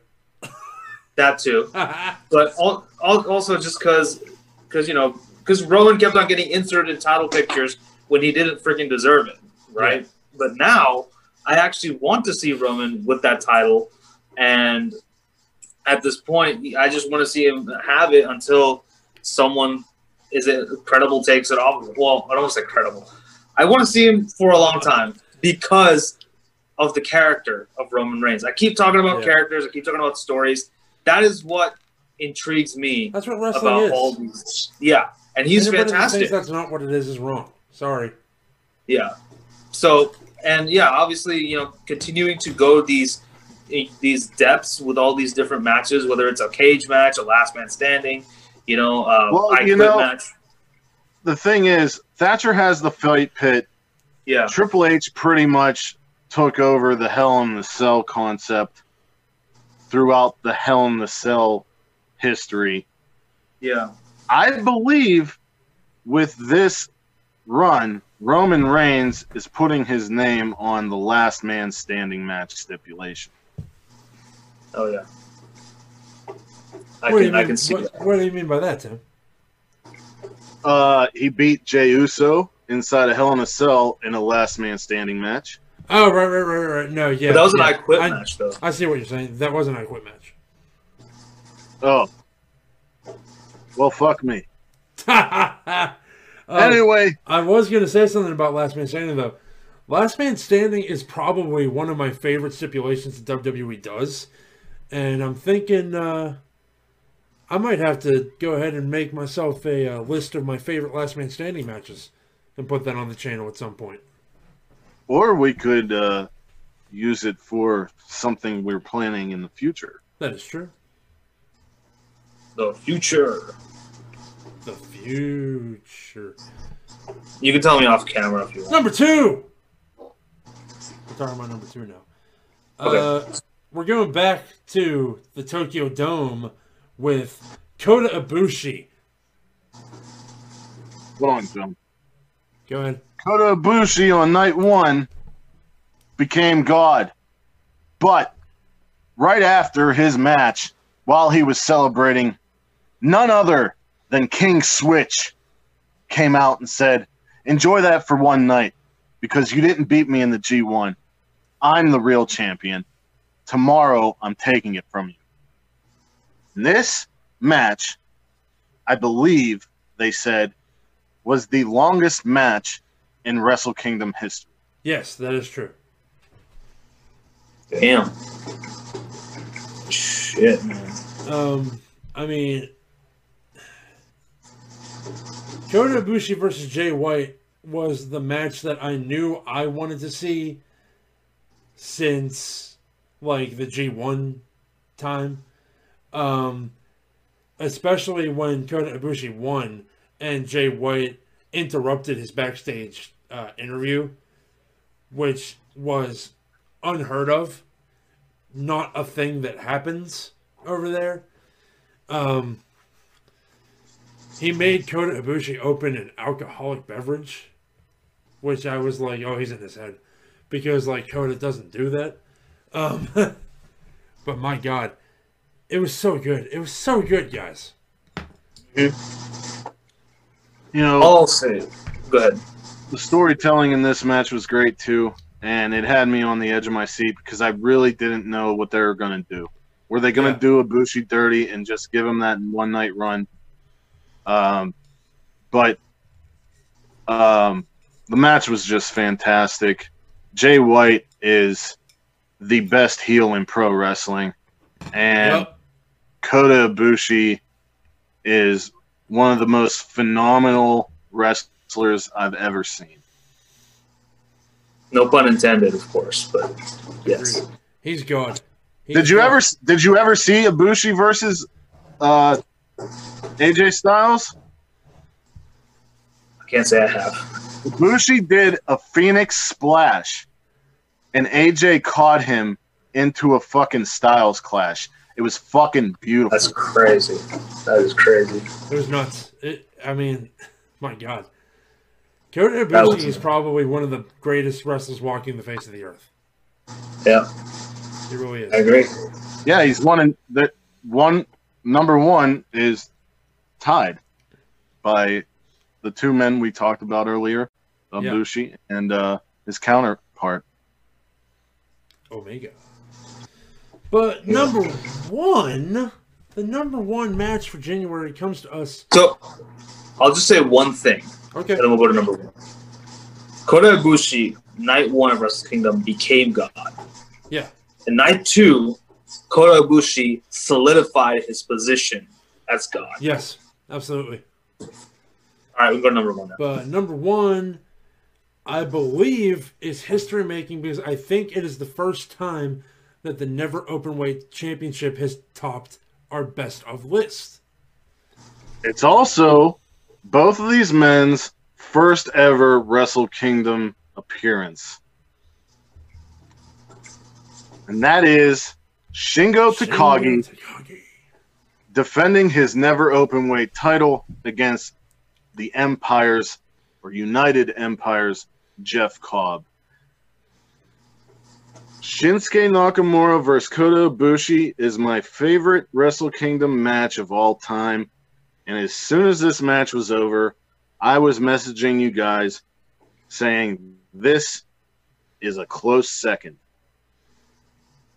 That too. but al- al- also just because because you know because Roman kept on getting inserted in title pictures when he didn't freaking deserve it, right? But now I actually want to see Roman with that title, and at this point, I just want to see him have it until someone is it credible takes it off. Well, I don't want to say credible. I want to see him for a long time because of the character of Roman Reigns. I keep talking about Yeah. characters. I keep talking about stories. That is what intrigues me That's what wrestling about is. all these. Yeah, and he's Anybody fantastic. thinks that's not what it is is wrong. Sorry. Yeah. So and yeah, obviously, you know, continuing to go these these depths with all these different matches, whether it's a cage match, a last man standing, you know, uh, Well, I you quit know- match. The thing is, Thatcher has the fight pit. Yeah, Triple H pretty much took over the Hell in the Cell concept throughout the Hell in the Cell history. yeah, I believe with this run, Roman Reigns is putting his name on the last man standing match stipulation. oh yeah. I what, do you can, I mean, can see what, what do you mean by that, Tim? Uh, he beat Jey Uso inside a Hell in a Cell in a last man standing match. Oh, right, right, right, right. No, yeah. But that was an. I quit I, match, though. I see what you're saying. That was an I quit match. Oh. Well, fuck me. uh, anyway, I was going to say something about Last Man Standing, though. Last Man Standing is probably one of my favorite stipulations that WWE does. And I'm thinking uh, I might have to go ahead and make myself a uh, list of my favorite Last Man Standing matches and put that on the channel at some point. Or we could uh, use it for something we're planning in the future. That is true. The future. The future. You can tell me off camera if you want. Number two. We're talking about number two now. Okay. Uh, we're going back to the Tokyo Dome with Kota Ibushi. Hold on, Jim. Go ahead. Kota Ibushi on night one became God. But right after his match, while he was celebrating, none other than King Switch came out and said, Enjoy that for one night because you didn't beat me in the G1. I'm the real champion. Tomorrow, I'm taking it from you. And this match, I believe they said, was the longest match in Wrestle Kingdom history. Yes, that is true. Damn. Shit, man. Um, I mean, Kota Ibushi versus Jay White was the match that I knew I wanted to see since like the G1 time. Um, especially when Kota Ibushi won and Jay White interrupted his backstage uh, interview, which was unheard of, not a thing that happens over there. Um, he made Kota Ibushi open an alcoholic beverage, which I was like, oh, he's in his head, because like Kota doesn't do that. Um, but my God, it was so good. It was so good, guys. You know, I'll say, go ahead. the storytelling in this match was great too, and it had me on the edge of my seat because I really didn't know what they were going to do. Were they going to Yeah. do Ibushi dirty and just give him that one night run? Um, but um, the match was just fantastic. Jay White is the best heel in pro wrestling, and Yep. Kota Ibushi is one of the most phenomenal wrestlers I've ever seen. No pun intended, of course, but yes. He's good. He's Did you good. ever did you ever see Ibushi versus uh, AJ Styles? I can't say I have. Ibushi did a Phoenix splash, and AJ caught him into a fucking Styles clash. It was fucking beautiful. That's crazy. That is crazy. It was nuts. It, I mean, my God. Kota That Ibushi is probably one of the greatest wrestlers walking the face of the earth. Yeah, He really is. I agree. yeah, he's one in the one number one is tied by the two men we talked about earlier, Yeah. And uh, his counterpart. Omega. But number one, the number one match for January comes to us. So I'll just say one thing, Okay. and then we'll go to number one. Kota Ibushi, night one of Wrestle Kingdom, became God. Yeah. In night two, Kota Ibushi solidified his position as God. Yes, absolutely. All right, we go to number one now. But number one, I believe, is history making because I think it is the first time that the Never open weight Championship has topped our best of list. It's also both of these men's first ever Wrestle Kingdom appearance. And that is Shingo Takagi Shingo Takagi. defending his never open weight title against the Empires or United Empires Jeff Cobb. Shinsuke Nakamura versus Kota Ibushi is my favorite Wrestle Kingdom match of all time. And as soon as this match was over, I was messaging you guys saying this is a close second.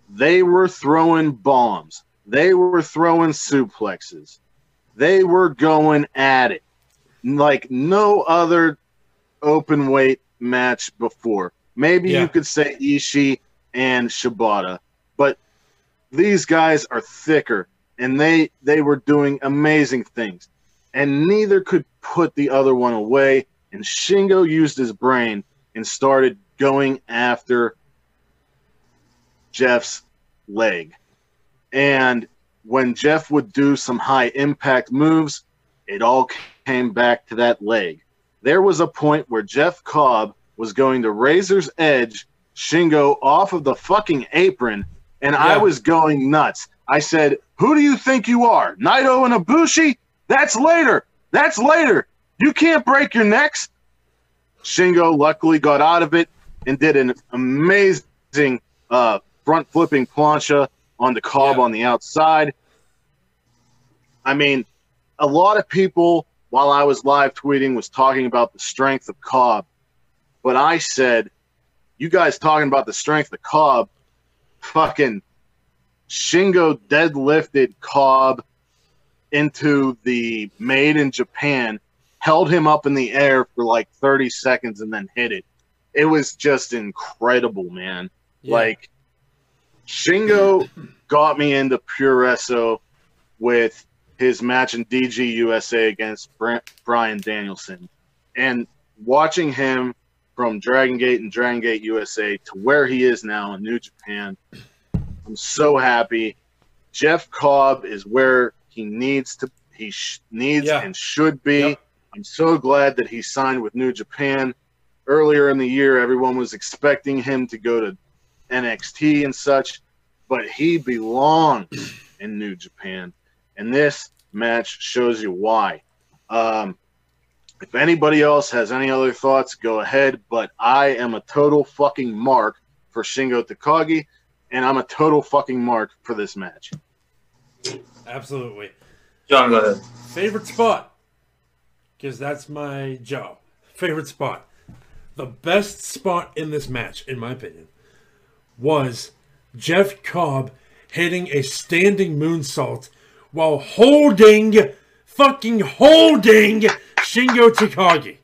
They were throwing bombs. They were throwing suplexes. They were going at it like no other open weight match before. Maybe Yeah. you could say Ishii and Shibata, but these guys are thicker and they they were doing amazing things. And neither could put the other one away. And Shingo used his brain and started going after Jeff's leg. And when Jeff would do some high impact moves, it all came back to that leg. There was a point where Jeff Cobb was going to Razor's Edge Shingo off of the fucking apron, and I was going nuts. I said, Who do you think you are? Naito and Ibushi? That's later. That's later. You can't break your necks. Shingo luckily got out of it and did an amazing uh, front flipping plancha on the Cobb Yeah. on the outside. I mean, a lot of people while I was live tweeting was talking about the strength of Cobb, but I said, "You guys talking about the strength of Cobb? Fucking Shingo deadlifted Cobb into the Made in Japan, held him up in the air for like 30 seconds, and then hit it. It was just incredible, man. Yeah. Like Shingo got me into Puroresu with his match in DG USA against Bryan Danielson, and watching him from Dragon Gate and Dragon Gate USA to where he is now in New Japan, I'm so happy. Jeff Cobb is where he needs to. He sh- needs Yeah. and should be. Yep. I'm so glad that he signed with New Japan. Earlier in the year, everyone was expecting him to go to NXT and such, but he belongs in New Japan. And this match shows you why. Um, if anybody else has any other thoughts, go ahead. But I am a total fucking mark for Shingo Takagi, and I'm a total fucking mark for this match. Absolutely. John, go ahead. Favorite spot? Because that's my job. Favorite spot. The best spot in this match, in my opinion, was Jeff Cobb hitting a standing moonsault while holding, fucking holding Shingo Takagi.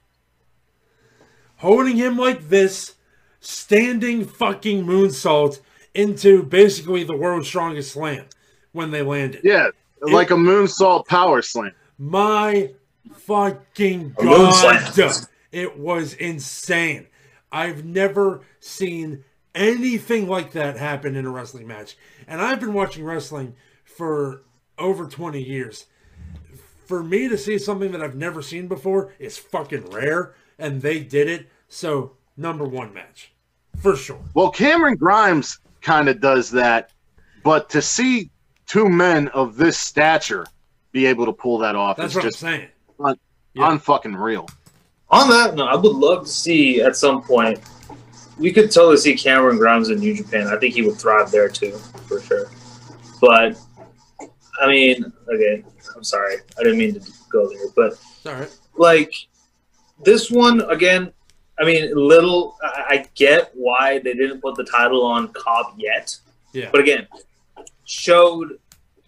Holding him like this, standing fucking moonsault into basically the world's strongest slam when they landed. Yeah, like a moonsault power slam. My fucking god. It was insane. I've never seen anything like that happen in a wrestling match. And I've been watching wrestling for over 20 years. For me to see something that I've never seen before is fucking rare. And they did it. So, number one match. For sure. Well, Cameron Grimes kind of does that, but to see two men of this stature be able to pull that off That's is what just I'm saying. yeah. unfucking real. On that note, I would love to see at some point. We could totally see Cameron Grimes in New Japan. I think he would thrive there too, for sure. But I mean, okay, I'm sorry, I didn't mean to go there, but It's all right. like this one again. I mean, little. I, I get why they didn't put the title on Cobb yet, Yeah. but again, showed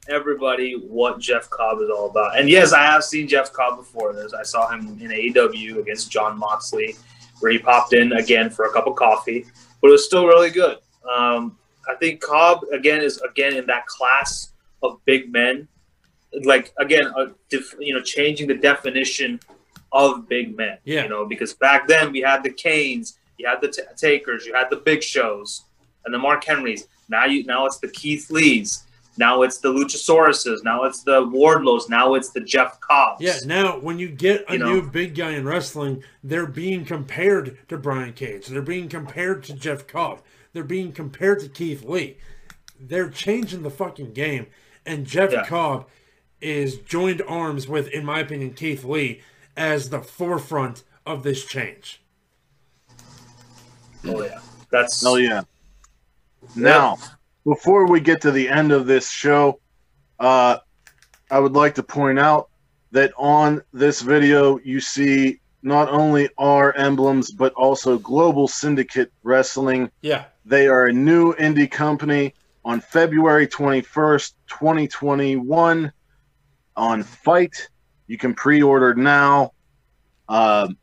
everybody what Jeff Cobb is all about. And yes, I have seen Jeff Cobb before this. I saw him in AEW against Jon Moxley, where he popped in again for a cup of coffee, but it was still really good. Um, I think Cobb again is again in that class of big men, like again, a def, you know, changing the definition of big men. Yeah. You know, because back then we had the Kanes, you had the t- Takers, you had the Big Shows, and the Mark Henrys. Now you now it's the Keith Lees. Now it's the Luchasauruses. Now it's the Wardlows. Now it's the Jeff Cobbs. Yeah, now when you get a You know? new big guy in wrestling, they're being compared to Brian Cage. They're being compared to Jeff Cobb. They're being compared to Keith Lee. They're changing the fucking game. And Jeff Yeah. Cobb is joined arms with, in my opinion, Keith Lee as the forefront of this change. Oh yeah. That's Oh yeah. Now, before we get to the end of this show, uh, I would like to point out that on this video you see not only our emblems but also Global Syndicate Wrestling. Yeah. They are a new indie company on February 21st, 2021 on FITE. You can pre-order now. Um,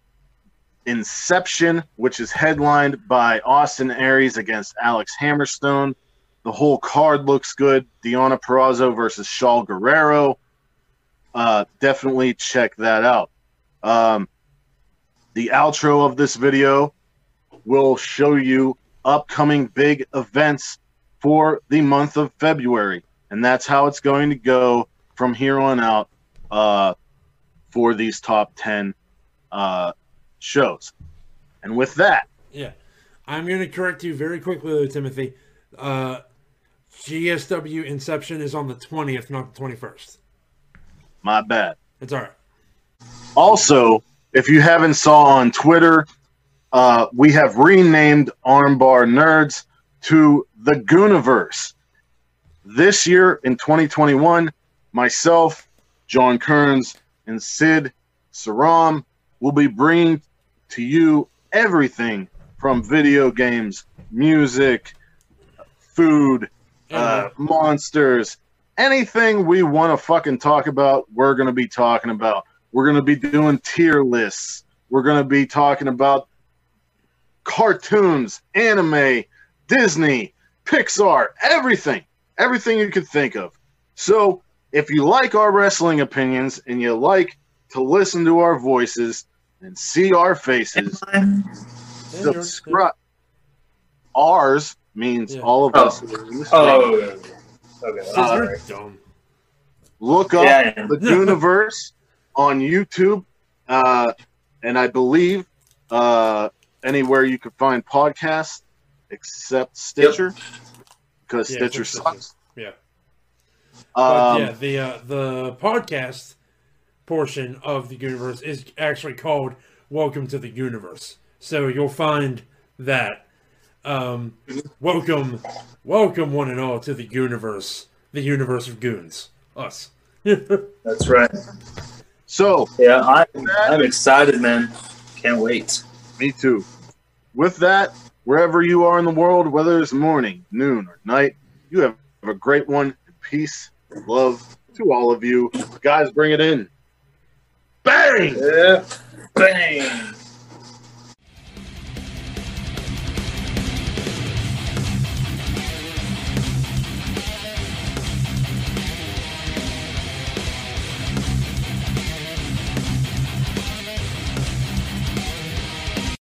Inception, which is headlined by Austin Aries against Alex Hammerstone. The whole card looks good. Diana Perrazzo versus Shaul Guerrero. Uh, definitely check that out. Um, the outro of this video will show you upcoming big events for the month of February. And that's how it's going to go from here on out uh, for these top 10 uh, shows. And with that, Yeah. I'm going to correct you very quickly, though, Timothy. Uh, GSW Inception is on the 20th, not the 21st. my bad. It's all right. Also, if you haven't saw on Twitter, uh, we have renamed Armbar Nerds to the Gooniverse. This year in 2021, myself, John Kearns, and Sid Saram will be bringing to you everything from video games, music, food, uh, monsters, anything we want to fucking talk about, we're going to be talking about. We're going to be doing tier lists. We're going to be talking about cartoons, anime, Disney, Pixar, everything. Everything you could think of. So, if you like our wrestling opinions and you like to listen to our voices and see our faces, subscribe. Ours means Yeah. all of Oh. us. that are in the stream. Oh, okay. okay. Sid, all right. Look up Yeah, yeah. the universe on YouTube, uh, and I believe uh, anywhere you can find podcasts except Stitcher, because Yeah, Stitcher except sucks. Yeah. But Um, yeah, the uh, the podcast portion of the universe is actually called "Welcome to the Universe." So you'll find that. Um, welcome, welcome one and all to the universe, the universe of goons. us. That's right. So, Yeah, I'm, I'm excited, man. Can't wait. me too. With that, wherever you are in the world, whether it's morning, noon, or night, you have a great one. Peace, love to all of you. Guys, bring it in. Bang! Yeah. Bang.